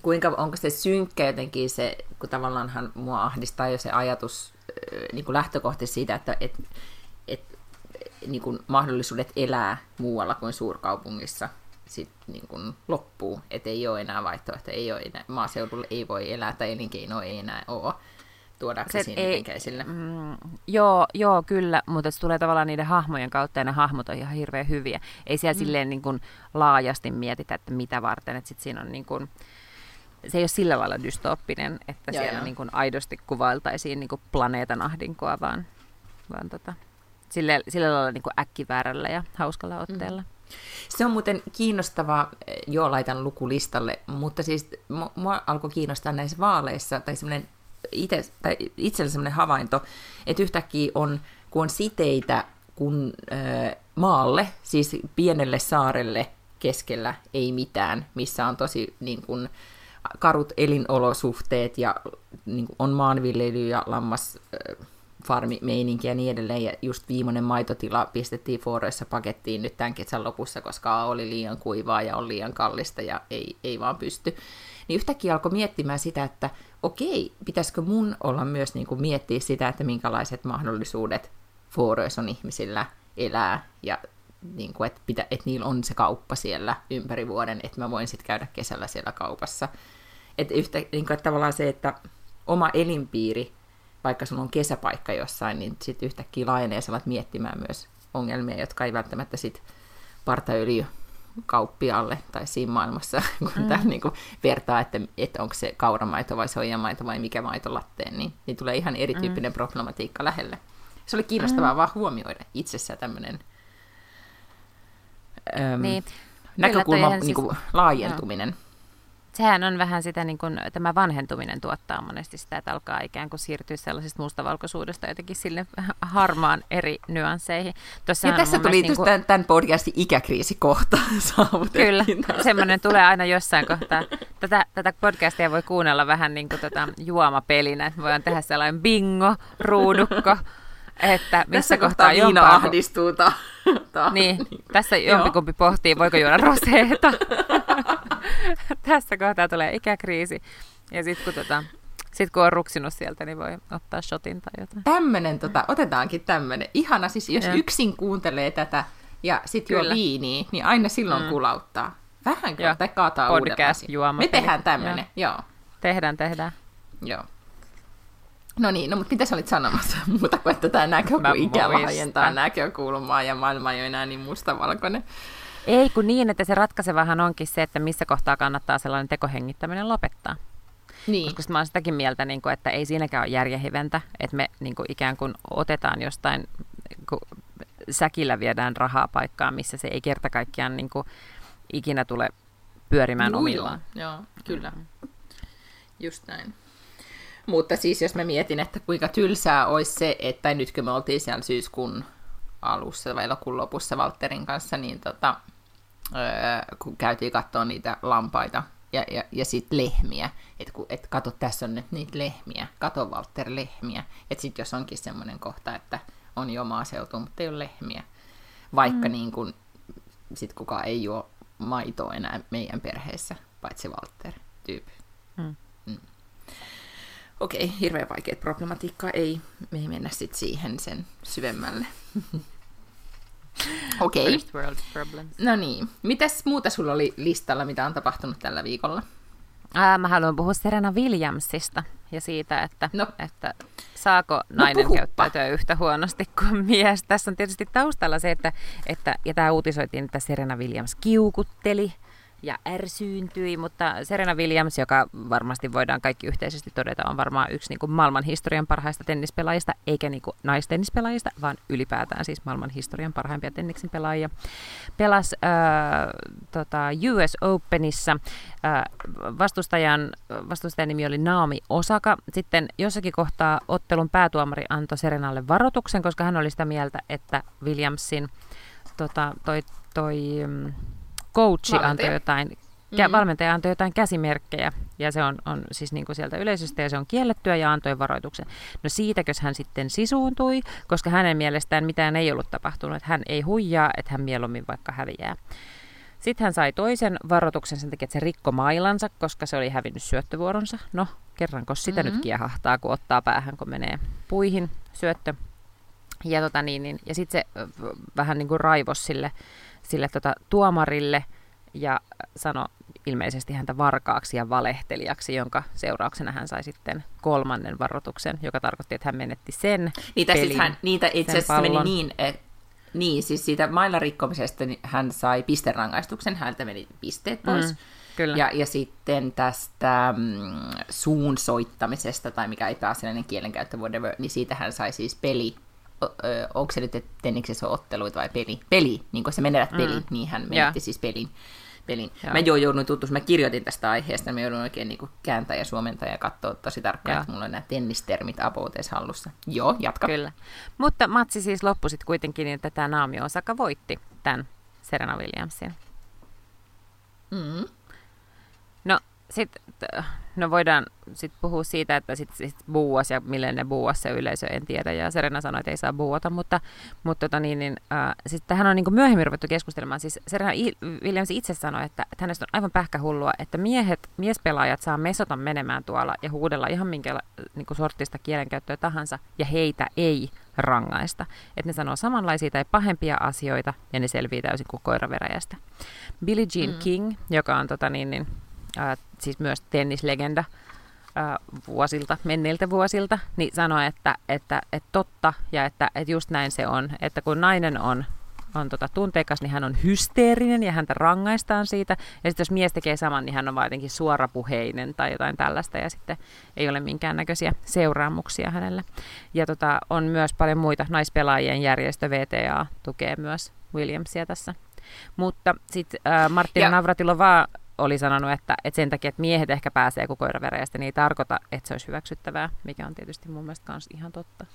Kuinka, onko se synkkä jotenkin se, kun tavallaanhan mua ahdistaa jo se ajatus niin kuin lähtökohtaisesti siitä, että et, et, niin kuin mahdollisuudet elää muualla kuin suurkaupungissa sit niin kuin loppuu, että ei ole enää vaihtoehto, ei ole enää, maaseudulla ei voi elää tai elinkeino ei enää ole tuodaanko se ei, esille? Mm, joo, joo, kyllä, mutta se tulee tavallaan niiden hahmojen kautta ja ne hahmot on ihan hirveän hyviä. Ei siellä mm. silleen niin kuin laajasti mietitä, että mitä varten, että sit siinä on niin kuin, se ei ole sillä lailla dystooppinen, että joo, siellä Niin kuin aidosti kuvailtaisiin niin kuin planeetan ahdinkoa, vaan, vaan tota, sillä, sillä lailla niin kuin äkkiväärällä ja hauskalla otteella. Mm. Se on muuten kiinnostavaa, joo laitan lukulistalle, mutta siis mua alkoi kiinnostaa näissä vaaleissa, tai semmoinen itse, tai itsellä sellainen havainto, että yhtäkkiä on, kun on siteitä kun ö, maalle, siis pienelle saarelle keskellä ei mitään, missä on tosi niin kuin, karut elinolosuhteet ja niin kuin, on maanviljely ja lammas farmimeininki ja niin edelleen. Ja just viimeinen maitotila pistettiin Foreissa pakettiin nyt tämän kesän lopussa, koska oli liian kuivaa ja on liian kallista ja ei, ei vaan pysty. Niin yhtäkkiä alkoi miettimään sitä, että okei, pitäisikö mun olla myös niin kuin miettiä sitä, että minkälaiset mahdollisuudet Foroissa on ihmisillä elää ja niin kuin, että, pitä, että niillä on se kauppa siellä ympäri vuoden, että mä voin sitten käydä kesällä siellä kaupassa. Että, yhtä, niin kuin, että tavallaan se, että oma elinpiiri, vaikka sulla on kesäpaikka jossain, niin sitten yhtäkkiä laajenee ja miettimään myös ongelmia, jotka ei välttämättä sitten partaöljy kauppialle tai siinä maailmassa, kun mm. tämä niin kuin vertaa, että, että onko se kauramaito vai soijamaito vai mikä maito latteen, niin, niin tulee ihan erityyppinen mm. problematiikka lähelle. Se oli kiinnostavaa mm. vaan huomioida itsessään tämmöinen niin. näkökulma, niin kuin, siis, laajentuminen. Joo sehän on vähän sitä, niin kuin, tämä vanhentuminen tuottaa monesti sitä, että alkaa ikään kuin siirtyä sellaisesta mustavalkoisuudesta jotenkin sille harmaan eri nyansseihin. ja tässä tuli niin kuin... tämän, tämän podcastin ikäkriisikohta Kyllä, semmoinen tulee aina jossain kohtaa. Tätä, tätä podcastia voi kuunnella vähän niin kuin tota juomapelinä, että voidaan tehdä sellainen bingo, ruudukko, että missä tässä kohtaa Viina ahdistuu ta- ta- niin, tässä jompikumpi pohtii, voiko juoda roseeta. tässä kohtaa tulee ikäkriisi. Ja sitten kun, tota, sit kun on ruksinut sieltä, niin voi ottaa shotin tai jotain. Tämmönen, tota, otetaankin tämmönen. Ihana, siis jos ja. yksin kuuntelee tätä ja sitten juo viiniä, niin aina silloin mm. kulauttaa. Vähän tai kaataa Podcast uuden Me tehdään tämmönen, joo. joo. Tehdään, tehdään. Joo. No niin, no mutta mitä sä olit sanomassa muuta kuin, että tämä näkökulma ikä laajentaa näkökulmaa ja maailma ei ole enää niin mustavalkoinen. Ei kun niin, että se ratkaisevahan onkin se, että missä kohtaa kannattaa sellainen tekohengittäminen lopettaa. Niin. Koska mä oon sitäkin mieltä, niin kuin, että ei siinäkään ole järjehiventä, että me niin kuin, ikään kuin otetaan jostain, kun säkillä viedään rahaa paikkaan, missä se ei kerta kaikkiaan niin kuin, ikinä tule pyörimään Juu, omillaan. Joo, joo kyllä. Mm-hmm. Just näin. Mutta siis jos mä mietin, että kuinka tylsää olisi se, että nyt kun me oltiin siellä syyskuun alussa vai elokuun lopussa Valterin kanssa, niin tota, öö, kun käytiin katsoa niitä lampaita ja, ja, ja sitten lehmiä, että et kato, tässä on nyt niitä lehmiä, kato Walter lehmiä, että sitten jos onkin semmoinen kohta, että on jo maaseutu, mutta ei ole lehmiä, vaikka mm. niin kun, sit kukaan ei juo maitoa enää meidän perheessä, paitsi Walter tyyppi. Mm. Okei, okay, hirveän vaikeat problematiikkaa, ei, me ei mennä sitten siihen sen syvemmälle. Okei. Okay. First world problems. No niin. Mitäs muuta sulla oli listalla, mitä on tapahtunut tällä viikolla? Ää, mä haluan puhua Serena Williamsista ja siitä, että, no. että saako nainen no käyttäytyä yhtä huonosti kuin mies. Tässä on tietysti taustalla se, että, että ja tämä uutisoitiin, että Serena Williams kiukutteli ja ärsyyntyi, mutta Serena Williams, joka varmasti voidaan kaikki yhteisesti todeta, on varmaan yksi niin kuin maailman historian parhaista tennispelaajista, eikä niin kuin naistennispelaajista, vaan ylipäätään siis maailman historian parhaimpia tenniksin pelaajia. Pelas äh, tota, US Openissa, äh, vastustajan, vastustajan nimi oli Naomi Osaka. Sitten jossakin kohtaa ottelun päätuomari antoi Serenalle varoituksen, koska hän oli sitä mieltä, että Williamsin tota, toi, toi, mm, coachi valmentaja. antoi jotain, mm-hmm. valmentaja antoi jotain käsimerkkejä, ja se on, on siis niin kuin sieltä yleisöstä, ja se on kiellettyä, ja antoi varoituksen. No siitäkö hän sitten sisuuntui, koska hänen mielestään mitään ei ollut tapahtunut, että hän ei huijaa, että hän mieluummin vaikka häviää. Sitten hän sai toisen varoituksen sen takia, että se rikko mailansa, koska se oli hävinnyt syöttövuoronsa. No, kerranko sitä mm-hmm. nyt kiehahtaa, kun ottaa päähän, kun menee puihin syöttö. Ja, tota niin, niin, ja sitten se vähän niin kuin raivos sille sille tota, tuomarille ja sanoi ilmeisesti häntä varkaaksi ja valehtelijaksi, jonka seurauksena hän sai sitten kolmannen varoituksen, joka tarkoitti, että hän menetti sen Niitä, pelin, siis hän, niitä itse asiassa meni niin, että niin, siis siitä rikkomisesta niin hän sai pisterangaistuksen, häneltä meni pisteet mm, pois. Mm, kyllä. Ja, ja sitten tästä mm, suun soittamisesta, tai mikä ei pääasiallinen kielenkäyttö, whatever, niin siitä hän sai siis peli onko se nyt, että tenniksessä on otteluita vai peli? Peli, niin kuin se menevät mm. peliin, niin hän menetti yeah. siis pelin. pelin. Mä jo joudun tutustumaan, mä kirjoitin tästä aiheesta, mä joudun oikein niin kääntää ja suomentaa ja katsoa tosi tarkkaan, että mulla on nämä tennistermit apouteessa hallussa. Joo, jatka. Kyllä. Mutta matsi siis loppui sitten kuitenkin niin, että tämä Naomi Osaka voitti tämän Serena Williamsin. Mm. No, sitten no voidaan sitten puhua siitä, että sitten sit buuas ja millä ne buuas se yleisö, en tiedä. Ja Serena sanoi, että ei saa buuata, mutta, mutta tota niin, niin, äh, sitten tähän on niin kuin myöhemmin ruvettu keskustelemaan. Siis Serena Williams itse sanoi, että, että hänestä on aivan pähkähullua, että miehet, miespelaajat saa mesota menemään tuolla ja huudella ihan minkä niin kuin sortista kielenkäyttöä tahansa, ja heitä ei rangaista. Että ne sanoo samanlaisia tai pahempia asioita, ja ne selvii täysin kuin koiraveräjästä. Billie Jean mm. King, joka on tota niin, niin äh, siis myös tennislegenda äh, vuosilta, menneiltä vuosilta, niin sanoi, että, että, että totta ja että, että just näin se on, että kun nainen on on tota tunteikas, niin hän on hysteerinen ja häntä rangaistaan siitä. Ja sitten jos mies tekee saman, niin hän on vain jotenkin suorapuheinen tai jotain tällaista ja sitten ei ole minkäännäköisiä seuraamuksia hänelle. Ja tota, on myös paljon muita naispelaajien järjestö VTA tukee myös Williamsia tässä. Mutta sitten äh, Martina Navratilova oli sanonut, että, että sen takia, että miehet ehkä pääsee kuin koiraveräjästä, niin ei tarkoita, että se olisi hyväksyttävää, mikä on tietysti mun mielestä myös ihan totta.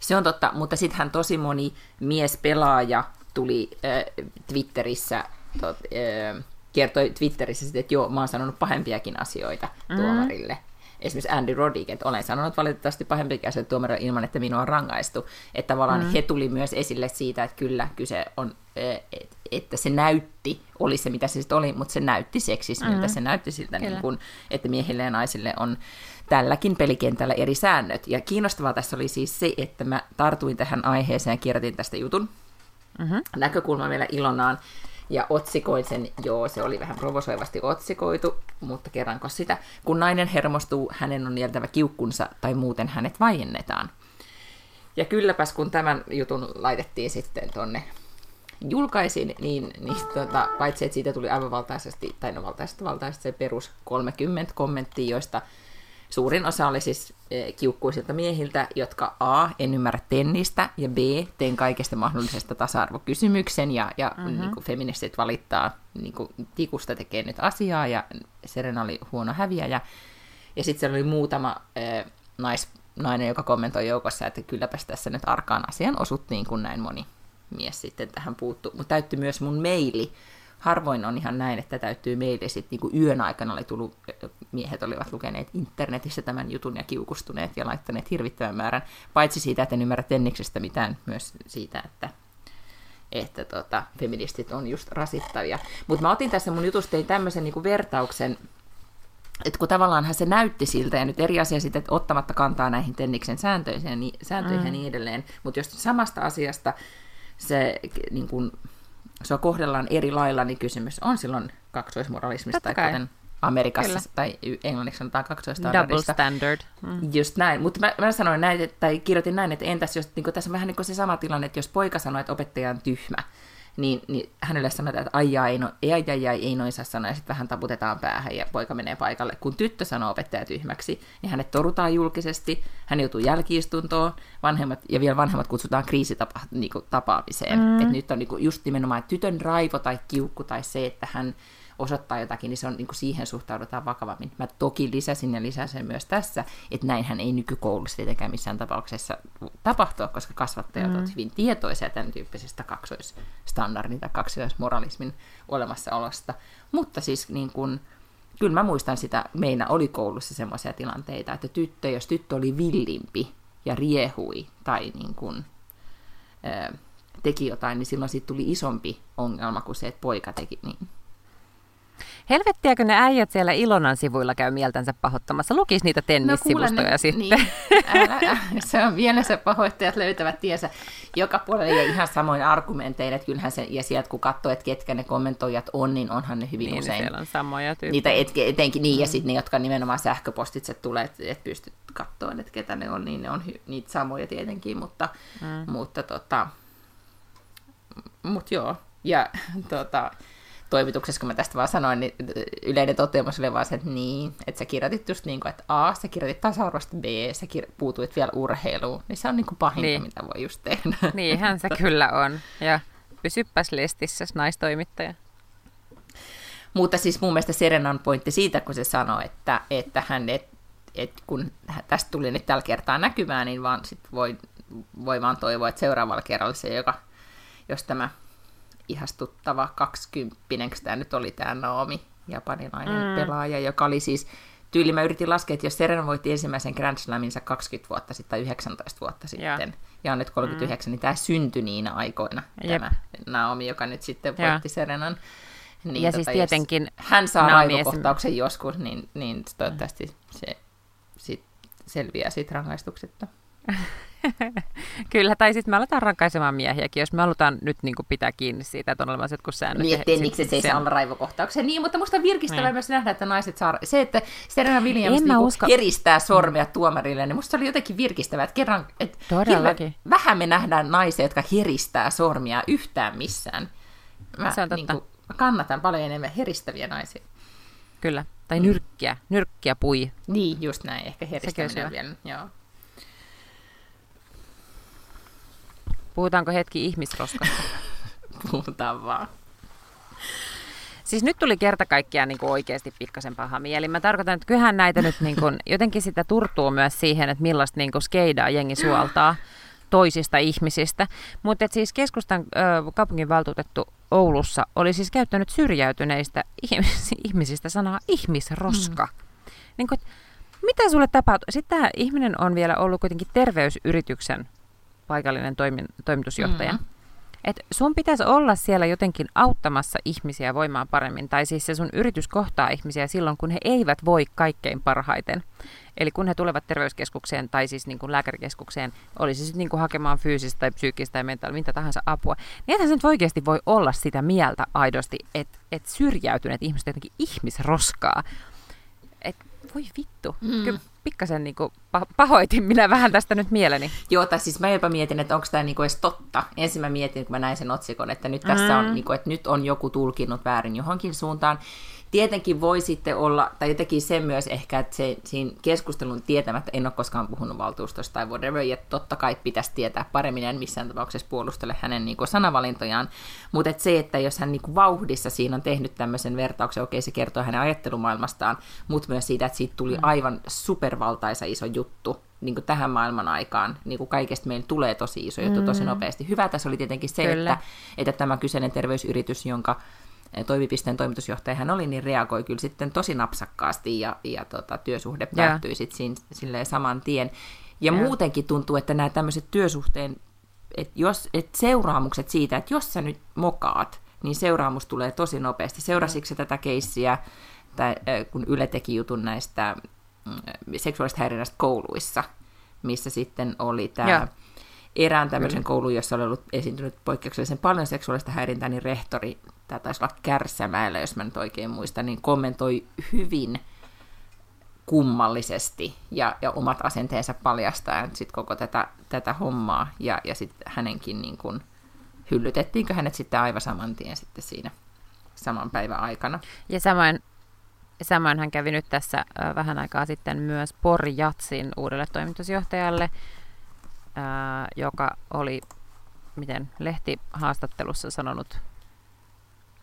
Se on totta, mutta sittenhän tosi moni miespelaaja tuli äh, Twitterissä, tot, äh, kertoi Twitterissä, sit, että joo, mä oon sanonut pahempiakin asioita mm. tuomarille esimerkiksi Andy Roddick, että olen sanonut valitettavasti pahempi käsiä tuomaria ilman, että minua on rangaistu. Että tavallaan mm. he tuli myös esille siitä, että kyllä kyse on, että se näytti, oli se mitä se sitten oli, mutta se näytti seksismiltä, mm. se näytti siltä, niin kuin, että miehille ja naisille on tälläkin pelikentällä eri säännöt. Ja kiinnostavaa tässä oli siis se, että mä tartuin tähän aiheeseen ja kirjoitin tästä jutun. Mm-hmm. Näkökulma vielä Ilonaan ja otsikoin sen, joo, se oli vähän provosoivasti otsikoitu, mutta kerranko sitä, kun nainen hermostuu, hänen on nieltävä kiukkunsa tai muuten hänet vaiennetaan. Ja kylläpäs, kun tämän jutun laitettiin sitten tonne julkaisin, niin, niin tota, paitsi että siitä tuli aivan valtaisesti, tai no valtaisesti, valtaisesti se perus 30 kommenttia, joista Suurin osa oli siis eh, kiukkuisilta miehiltä, jotka A, en ymmärrä tennistä, ja B, teen kaikesta mahdollisesta tasa-arvokysymyksen, ja, ja mm-hmm. niin kuin feministit valittaa, niin kuin tikusta tekee nyt asiaa, ja Serena oli huono häviäjä. Ja sitten siellä oli muutama äh, nais, nainen, joka kommentoi joukossa, että kylläpäs tässä nyt arkaan asian osuttiin, kun näin moni mies sitten tähän puuttuu. Mutta täytti myös mun maili, harvoin on ihan näin, että täytyy meille sitten niin yön aikana oli tullut, miehet olivat lukeneet internetissä tämän jutun ja kiukustuneet ja laittaneet hirvittävän määrän, paitsi siitä, että en ymmärrä Tenniksestä mitään, myös siitä, että että tota, feministit on just rasittavia. Mutta mä otin tässä mun jutusta tein tämmöisen niin vertauksen, että kun tavallaan se näytti siltä, ja nyt eri asia sitten, että ottamatta kantaa näihin Tenniksen sääntöihin ja niin, sääntöihin mm. ja niin edelleen, mutta jos samasta asiasta se niin kuin, sua kohdellaan eri lailla, niin kysymys on silloin kaksoismoralismista, tai kuten Amerikassa Kyllä. tai englanniksi sanotaan kaksoistandardista. Double standard. Mm. Just näin, mutta mä, mä sanoin näin, että, tai kirjoitin näin, että entäs jos, niin tässä on vähän niin kuin se sama tilanne, että jos poika sanoo, että opettaja on tyhmä, niin, niin hänelle sanotaan, että ai ai, no, ei, ai, ai, ai, ei noin saa sanoa, ja sitten vähän taputetaan päähän, ja poika menee paikalle. Kun tyttö sanoo opettaja tyhmäksi, niin hänet torutaan julkisesti, hän joutuu jälkiistuntoon, vanhemmat, ja vielä vanhemmat kutsutaan kriisitapaamiseen. Niin mm. Että nyt on niin kuin just nimenomaan tytön raivo tai kiukku tai se, että hän osoittaa jotakin, niin, se on, niin kuin siihen suhtaudutaan vakavammin. Mä toki lisäsin ja lisäsin myös tässä, että näinhän ei nykykoulussa tietenkään missään tapauksessa tapahtua, koska kasvattajat mm. ovat hyvin tietoisia tämän tyyppisestä kaksoisstandardin tai kaksoismoralismin olemassaolosta. Mutta siis niin kuin, kyllä mä muistan sitä, meillä oli koulussa semmoisia tilanteita, että tyttö, jos tyttö oli villimpi ja riehui tai niin kuin, teki jotain, niin silloin siitä tuli isompi ongelma kuin se, että poika teki niin. Helvettiäkö ne äijät siellä Ilonan sivuilla käy mieltänsä pahoittamassa? Lukis niitä tennissivustoja no, sitten. Niin. Älä, se on vielä se pahoittajat löytävät tiesä joka puolelle ja ihan samoin argumentein, että kyllähän se, ja sieltä kun katsoo, että ketkä ne kommentoijat on, niin onhan ne hyvin niin, usein. siellä on samoja tyyppejä. Niitä et, etenkin niin, mm. ja sitten ne, jotka nimenomaan sähköpostitse tulee, että et pystyt katsoa, että ketä ne on, niin ne on hy, niitä samoja tietenkin, mutta, mm. mutta tota, mut joo, ja tota, toimituksessa, kun mä tästä vaan sanoin, niin yleinen toteamus oli vaan se, että niin, että sä kirjoitit just niin kuin, että A, sä kirjoitit tasa-arvosta, B, sä kir- puutuit vielä urheiluun, niin se on niin kuin pahinta, niin. mitä voi just tehdä. Niinhän se kyllä on, ja pysyppäs listissä, naistoimittaja. Mutta siis mun mielestä Serenan pointti siitä, kun se sanoi, että, että hän, et, et kun tästä tuli nyt tällä kertaa näkymään, niin vaan sit voi, voi vaan toivoa, että seuraavalla kerralla se, joka, jos tämä ihastuttava kaksikymppinen, tämä nyt oli tämä Naomi, japanilainen mm. pelaaja, joka oli siis, tyyli mä yritin laskea, että jos Serena voitti ensimmäisen Grand Slaminsa 20 vuotta sitten tai 19 vuotta sitten, ja, ja on nyt 39, mm. niin tämä syntyi niinä aikoina, Jep. tämä Naomi, joka nyt sitten voitti. Serenan. Niin, ja tota, siis tietenkin... Hän saa raivokohtauksen esim... joskus, niin, niin toivottavasti se sit selviää siitä rangaistuksetta. Kyllä, tai sitten me aletaan rankaisemaan miehiäkin, jos me halutaan nyt niin kuin pitää kiinni siitä, että on olemassa jotkut säännöt. Niin, ettei miksi se ei saa olla raivokohtauksia. Niin, mutta musta on virkistävää niin. myös nähdä, että naiset saa... Se, että Serena Williams niin usko... heristää sormia tuomarille, niin musta se oli jotenkin virkistävää, että kerran... Että Todellakin. Vähän me nähdään naisia, jotka heristää sormia yhtään missään. Mä, se on totta. Niin kuin, kannatan paljon enemmän heristäviä naisia. Kyllä, tai nyrkkiä, nyrkkiä pui. Niin, just näin, ehkä heristäminen vielä, joo. Puhutaanko hetki ihmisroskasta? Puhutaan vaan. Siis nyt tuli kerta kaikkiaan niin kuin oikeasti pikkasen paha mieli. Mä tarkoitan, että kyllähän näitä nyt niin kuin, jotenkin sitä turtuu myös siihen, että millaista niin kuin skeidaa jengi suoltaa toisista ihmisistä. Mutta siis keskustan ö, kaupunginvaltuutettu Oulussa oli siis käyttänyt syrjäytyneistä ihmisistä sanaa ihmisroska. Mm. Niin kuin, mitä sulle tapahtuu? Sitten tämä ihminen on vielä ollut kuitenkin terveysyrityksen paikallinen toimin, toimitusjohtaja. Mm-hmm. Et sun pitäisi olla siellä jotenkin auttamassa ihmisiä voimaan paremmin, tai siis se sun yritys kohtaa ihmisiä silloin, kun he eivät voi kaikkein parhaiten. Eli kun he tulevat terveyskeskukseen tai siis niin kuin lääkärikeskukseen, olisi sitten niin kuin hakemaan fyysistä tai psyykkistä tai mentaalista, mitä tahansa apua, niin ethän se nyt oikeasti voi olla sitä mieltä aidosti, että et syrjäytyneet ihmiset jotenkin ihmisroskaa. Et voi vittu. Mm. Kyllä pikkasen niin kuin, pahoitin minä vähän tästä nyt mieleni. Joo, tai siis mä jopa mietin, että onko tämä niin edes totta. Ensin mä mietin, kun mä näin sen otsikon, että nyt tässä mm. on, niin kuin, että nyt on joku tulkinnut väärin johonkin suuntaan. Tietenkin voi sitten olla, tai jotenkin se myös ehkä, että se, siinä keskustelun tietämättä, en ole koskaan puhunut valtuustosta tai whatever, ja totta kai pitäisi tietää paremmin, en missään tapauksessa puolustele hänen niin kuin sanavalintojaan, mutta että se, että jos hän niin kuin vauhdissa siinä on tehnyt tämmöisen vertauksen, okei se kertoo hänen ajattelumaailmastaan, mutta myös siitä, että siitä tuli mm. aivan supervaltaisa iso juttu, niin kuin tähän maailman aikaan, niin kuin kaikesta meillä tulee tosi iso juttu mm. tosi nopeasti. Hyvä tässä oli tietenkin se, että, että tämä kyseinen terveysyritys, jonka toimipisteen toimitusjohtaja hän oli, niin reagoi kyllä sitten tosi napsakkaasti ja, ja tota, työsuhde päättyi sitten silleen saman tien. Ja yeah. muutenkin tuntuu, että nämä tämmöiset työsuhteen, että jos, et seuraamukset siitä, että jos sä nyt mokaat, niin seuraamus tulee tosi nopeasti. Seurasitko tätä keissiä, tai, kun Yle teki jutun näistä mm, seksuaalista häirinnästä kouluissa, missä sitten oli tämä... Erään tämmöisen koulun, jossa oli ollut esiintynyt poikkeuksellisen paljon seksuaalista häirintää, niin rehtori, tämä taisi olla Kärsämäellä, jos mä nyt oikein muistan, niin kommentoi hyvin kummallisesti ja, ja omat asenteensa paljastaen sit koko tätä, tätä hommaa. Ja, ja sitten hänenkin niin kun, hyllytettiinkö hänet sitten aivan saman tien sitten siinä saman päivän aikana. Ja samoin, samoin hän kävi nyt tässä äh, vähän aikaa sitten myös Porjatsin uudelle toimitusjohtajalle, ää, joka oli, miten lehtihaastattelussa sanonut,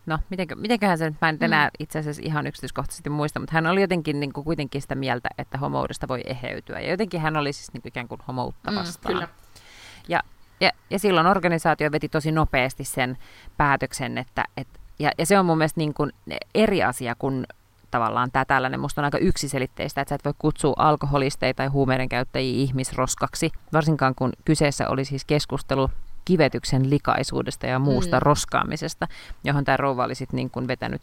no mitenkö, mitenköhän se nyt, mä en enää mm. itse asiassa ihan yksityiskohtaisesti muista, mutta hän oli jotenkin niin kuin kuitenkin sitä mieltä, että homoudesta voi eheytyä. Ja jotenkin hän oli siis niin kuin ikään kuin homoutta mm, vastaan. Mm, kyllä. Ja, ja, ja silloin organisaatio veti tosi nopeasti sen päätöksen, että, että ja, ja se on mun mielestä niin kuin eri asia kuin tavallaan tämä tällainen. Musta on aika yksiselitteistä, että sä et voi kutsua alkoholisteja tai huumeiden käyttäjiä ihmisroskaksi, varsinkaan kun kyseessä oli siis keskustelu kivetyksen likaisuudesta ja muusta mm. roskaamisesta, johon tämä rouva oli sitten niin kuin vetänyt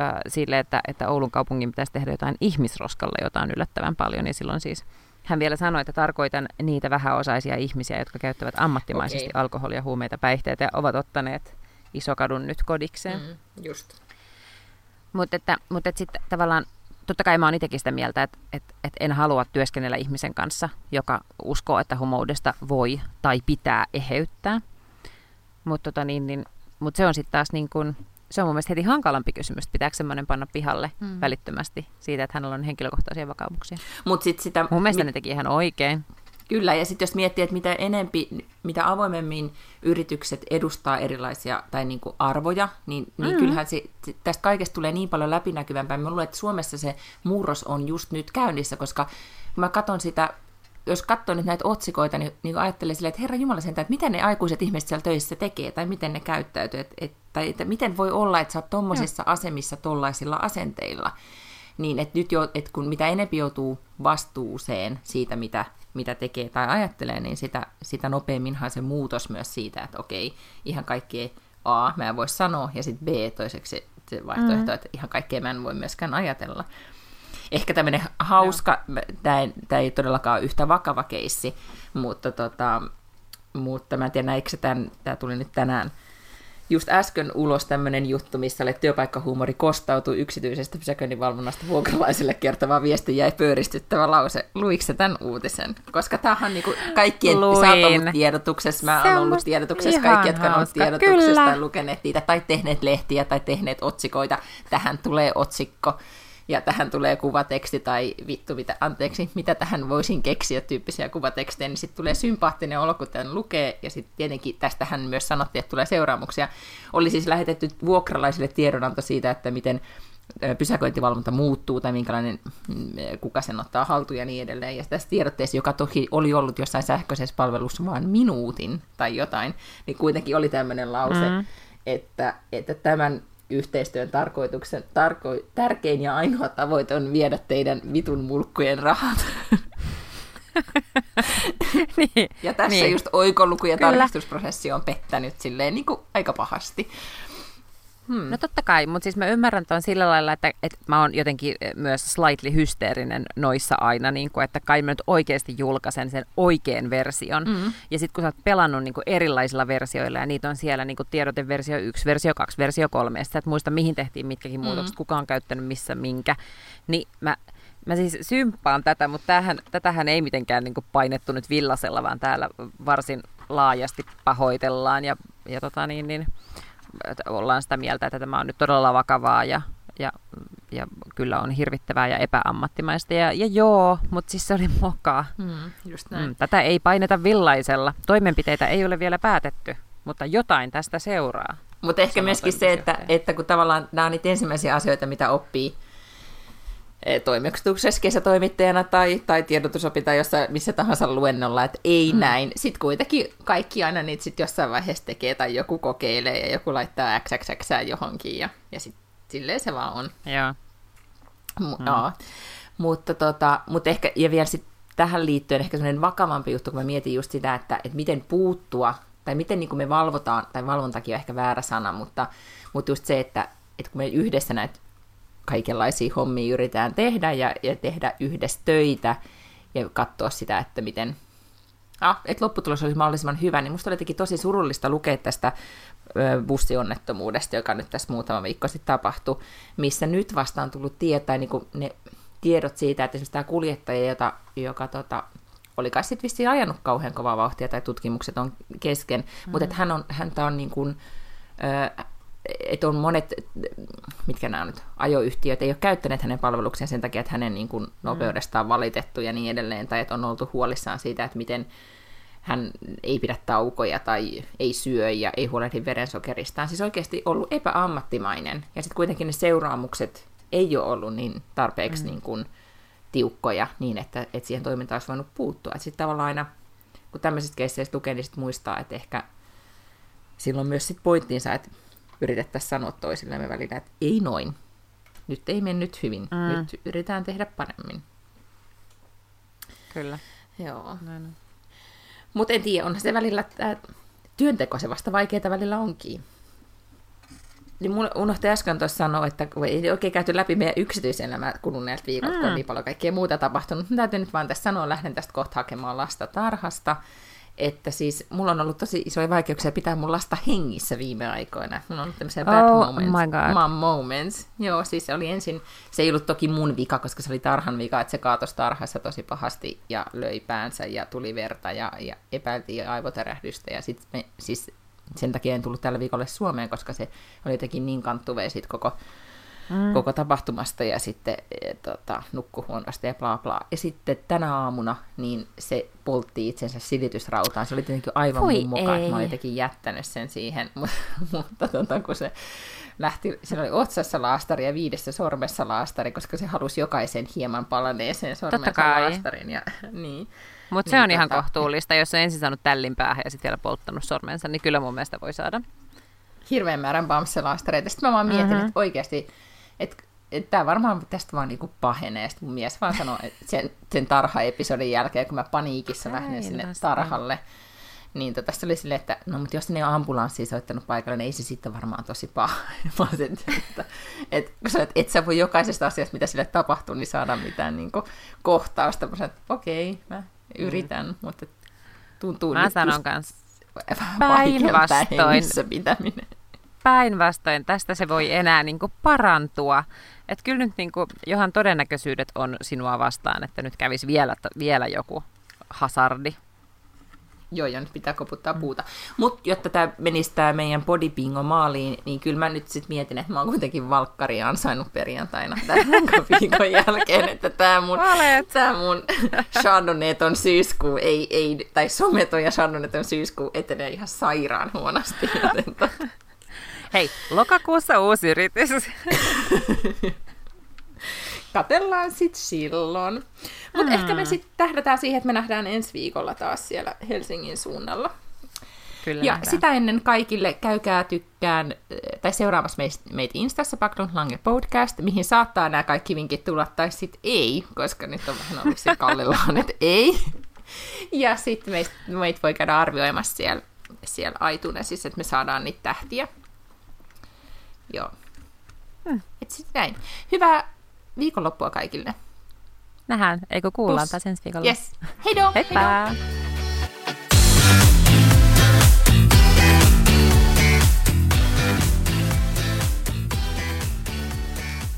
äh, sille, että, että Oulun kaupungin pitäisi tehdä jotain ihmisroskalle, jota on yllättävän paljon, ja silloin siis hän vielä sanoi, että tarkoitan niitä vähäosaisia ihmisiä, jotka käyttävät ammattimaisesti okay. alkoholia, huumeita, päihteitä ja ovat ottaneet isokadun nyt kodikseen. Mm, just. Mutta että, mutta että sitten tavallaan, totta kai mä oon itsekin sitä mieltä, että, että, että en halua työskennellä ihmisen kanssa, joka uskoo, että homoudesta voi tai pitää eheyttää. Mutta tota niin, niin, mut se on sitten taas niin kuin, se on mun mielestä heti hankalampi kysymys, että pitääkö semmoinen panna pihalle mm. välittömästi siitä, että hänellä on henkilökohtaisia vakaumuksia. Mut sit sitä, mun mielestä mi- ne teki ihan oikein. Kyllä, ja sitten jos miettii, että mitä enempi, mitä avoimemmin yritykset edustaa erilaisia tai niin kuin arvoja, niin, niin mm-hmm. kyllähän se, tästä kaikesta tulee niin paljon läpinäkyvämpää. Mä luulen, että Suomessa se murros on just nyt käynnissä, koska mä katson sitä, jos katsoo nyt näitä otsikoita, niin, niin ajattelen silleen, että herra Jumala sentään, että miten ne aikuiset ihmiset siellä töissä tekee, tai miten ne käyttäytyy, et, et, tai että miten voi olla, että sä oot tommosissa asemissa tollaisilla asenteilla. Niin, että nyt jo, että kun mitä enempi joutuu vastuuseen siitä, mitä mitä tekee tai ajattelee, niin sitä, sitä nopeamminhan se muutos myös siitä, että okei, ihan kaikki A, mä en voi sanoa, ja sitten B toiseksi se vaihtoehto, mm. että ihan kaikkea mä en voi myöskään ajatella. Ehkä tämmöinen hauska, tämä ei, tämä ei todellakaan ole yhtä vakava keissi, mutta, tota, mutta mä en tiedä, tämä tuli nyt tänään just äsken ulos tämmöinen juttu, missä oli työpaikkahuumori kostautuu yksityisestä pysäköinninvalvonnasta vuokralaisille kertova viesti jäi pöyristyttävä lause. Luikse tämän uutisen? Koska tämähän niinku kaikkien, Luin. tiedotuksessa, mä oon ollut tiedotuksessa, kaikki, jotka on ollut tiedotuksessa Kyllä. tai lukeneet niitä, tai tehneet lehtiä tai tehneet otsikoita. Tähän tulee otsikko ja tähän tulee kuvateksti tai vittu, mitä, anteeksi, mitä tähän voisin keksiä tyyppisiä kuvatekstejä, niin sitten tulee sympaattinen olo, kun tämän lukee, ja sitten tietenkin tästähän myös sanottiin, että tulee seuraamuksia. Oli siis lähetetty vuokralaisille tiedonanto siitä, että miten pysäköintivalvonta muuttuu tai minkälainen, mm, kuka sen ottaa haltuun ja niin edelleen. Ja tässä tiedotteessa, joka toki oli ollut jossain sähköisessä palvelussa vain minuutin tai jotain, niin kuitenkin oli tämmöinen lause, mm. että, että tämän yhteistyön tarkoituksen, tarko, tärkein ja ainoa tavoite on viedä teidän vitun mulkkujen rahat. niin, ja tässä niin. just oikoluku ja Kyllä. tarkistusprosessi on pettänyt silleen niin kuin aika pahasti. Hmm. No totta kai, mutta siis mä ymmärrän tuon sillä lailla, että, että mä oon jotenkin eh, myös slightly hysteerinen noissa aina, niin kuin, että kai mä nyt oikeasti julkaisen sen oikean version. Mm. Ja sitten kun sä oot pelannut niin kuin erilaisilla versioilla, ja niitä on siellä niin kuin tiedoteversio 1, versio 2, versio 3, ja sä et muista mihin tehtiin mitkäkin muutokset, mm. kuka on käyttänyt missä minkä, niin mä mä siis symppaan tätä, mutta tämähän, tätähän ei mitenkään niin painettu nyt villasella, vaan täällä varsin laajasti pahoitellaan ja, ja tota niin, niin, ollaan sitä mieltä, että tämä on nyt todella vakavaa ja, ja, ja kyllä on hirvittävää ja epäammattimaista. Ja, ja joo, mutta siis se oli mokaa. Mm, just näin. Mm, tätä ei paineta villaisella. Toimenpiteitä ei ole vielä päätetty, mutta jotain tästä seuraa. Mutta ehkä myöskin se, että, että kun tavallaan nämä on niitä ensimmäisiä asioita, mitä oppii Eh, toimituksessa kesätoimittajana tai, tai tiedotusopinta jossain missä tahansa luennolla, että ei mm. näin. Sitten kuitenkin kaikki aina niitä sit jossain vaiheessa tekee tai joku kokeilee ja joku laittaa XXX johonkin ja, ja sitten silleen se vaan on. Joo. M- mm. joo. Mutta, tota, mutta ehkä, ja vielä sit tähän liittyen ehkä sellainen vakavampi juttu, kun mä mietin just sitä, että, että miten puuttua, tai miten niin me valvotaan, tai valvontakin on ehkä väärä sana, mutta, mutta just se, että, että kun me yhdessä näitä kaikenlaisia hommia yritetään tehdä ja, ja tehdä yhdessä töitä ja katsoa sitä, että miten ah, että lopputulos olisi mahdollisimman hyvä, niin musta oli jotenkin tosi surullista lukea tästä bussionnettomuudesta, joka nyt tässä muutama viikko sitten tapahtui, missä nyt vasta on tullut tietää niin ne tiedot siitä, että esimerkiksi tämä kuljettaja, jota, joka tota, oli kai sitten vissiin ajanut kauhean kovaa vauhtia tai tutkimukset on kesken, mm-hmm. mutta että hän on, häntä on niin kuin, ö, että on monet, mitkä nämä nyt, ajoyhtiöt, ei ole käyttäneet hänen palveluksia sen takia, että hänen niin kuin, nopeudestaan valitettu ja niin edelleen, tai että on oltu huolissaan siitä, että miten hän ei pidä taukoja tai ei syö ja ei huolehdi verensokeristaan. Siis oikeasti ollut epäammattimainen. Ja sitten kuitenkin ne seuraamukset ei ole ollut niin tarpeeksi mm. niin kuin, tiukkoja niin, että, että siihen toimintaan olisi voinut puuttua. Sitten tavallaan aina, kun tämmöisistä keisseistä lukee, niin sit muistaa, että ehkä silloin myös sit pointtiinsa, että yritettäisiin sanoa toisillemme välillä, että ei noin. Nyt ei mennyt hyvin. Mm. Nyt yritetään tehdä paremmin. Kyllä. Joo. Mutta en tiedä, onhan se välillä, että työnteko se vasta vaikeaa välillä onkin. Niin mun unohti äsken tuossa sanoa, että ei oikein käyty läpi meidän yksityiselämää kuluneet viikot, mm. kun on niin paljon kaikkea muuta tapahtunut. Täytyy nyt vaan tässä sanoa, lähden tästä kohta hakemaan lasta tarhasta että siis mulla on ollut tosi isoja vaikeuksia pitää mun lasta hengissä viime aikoina. Mulla on ollut tämmöisiä bad oh, moments, my God. mom moments. Joo, siis se oli ensin, se ei ollut toki mun vika, koska se oli tarhan vika, että se kaatosi tarhassa tosi pahasti ja löi päänsä ja tuli verta ja, ja epäiltiin aivotärähdystä. Ja sit me, siis sen takia en tullut tällä viikolla Suomeen, koska se oli jotenkin niin kanttuvea siitä koko mm. koko tapahtumasta ja sitten e, tota, nukkui huonosti ja bla bla. Ja sitten tänä aamuna niin se poltti itsensä silitysrautaan. Se oli tietenkin aivan Voi mun mukaan, että mä olin jotenkin jättänyt sen siihen, mutta tota, kun se lähti, siinä oli otsassa laastari ja viidessä sormessa laastari, koska se halusi jokaisen hieman palaneeseen sormensa laastarin. Ja, niin. Mutta se niin, on tota... ihan kohtuullista, jos on ensin saanut tällin päähän ja sitten vielä polttanut sormensa, niin kyllä mun mielestä voi saada. Hirveän määrän bamselaastareita. Sitten mä vaan mietin, mm-hmm. että oikeasti että et tämä varmaan tästä vaan niinku pahenee. Sitten mun mies vaan sanoi sen, sen tarha-episodin jälkeen, kun mä paniikissa lähdin sinne tarhalle, niin tota, oli silleen, että no mutta jos ne on ambulanssia soittanut paikalle, niin ei se sitten varmaan tosi paha. Mä olisin, että, että, että et, et sä voi jokaisesta asiasta, mitä sille tapahtuu, niin saada mitään niin kuin, kohtausta. Mä sanoin, että okei, okay, mä yritän, mm. mutta tuntuu Mä sanon kanssa päinvastoin. pitäminen päinvastoin tästä se voi enää niin kuin parantua. Että kyllä nyt niin kuin, johan todennäköisyydet on sinua vastaan, että nyt kävisi vielä, vielä joku hasardi. Joo, ja nyt pitää koputtaa puuta. Mutta jotta tämä menisi tämä meidän bodypingo maaliin, niin kyllä mä nyt sitten mietin, että mä oon kuitenkin valkkari ansainnut perjantaina tämän viikon jälkeen, että tämä mun, tää mun Chardonneton syyskuu, ei, ei, tai someton ja Chardonneton syyskuu etenee ihan sairaan huonosti. Joten tota- Hei, lokakuussa uusi yritys. Katellaan sitten silloin. Mutta mm. ehkä me sitten tähdätään siihen, että me nähdään ensi viikolla taas siellä Helsingin suunnalla. Kyllä ja nähdään. sitä ennen kaikille käykää tykkään, tai seuraamassa meitä Instassa Backlund Lange Podcast, mihin saattaa nämä kaikki vinkit tulla, tai sitten ei, koska nyt on vähän ollut se kallellaan, että ei. Ja sitten meitä, meitä voi käydä arvioimassa siellä, siellä iTunesissa, että me saadaan niitä tähtiä. Joo. Hmm. Et sit näin. Hyvää viikonloppua kaikille. Nähdään, eikö kuullaan taas ensi viikolla? Yes. Heidoo! Heippa!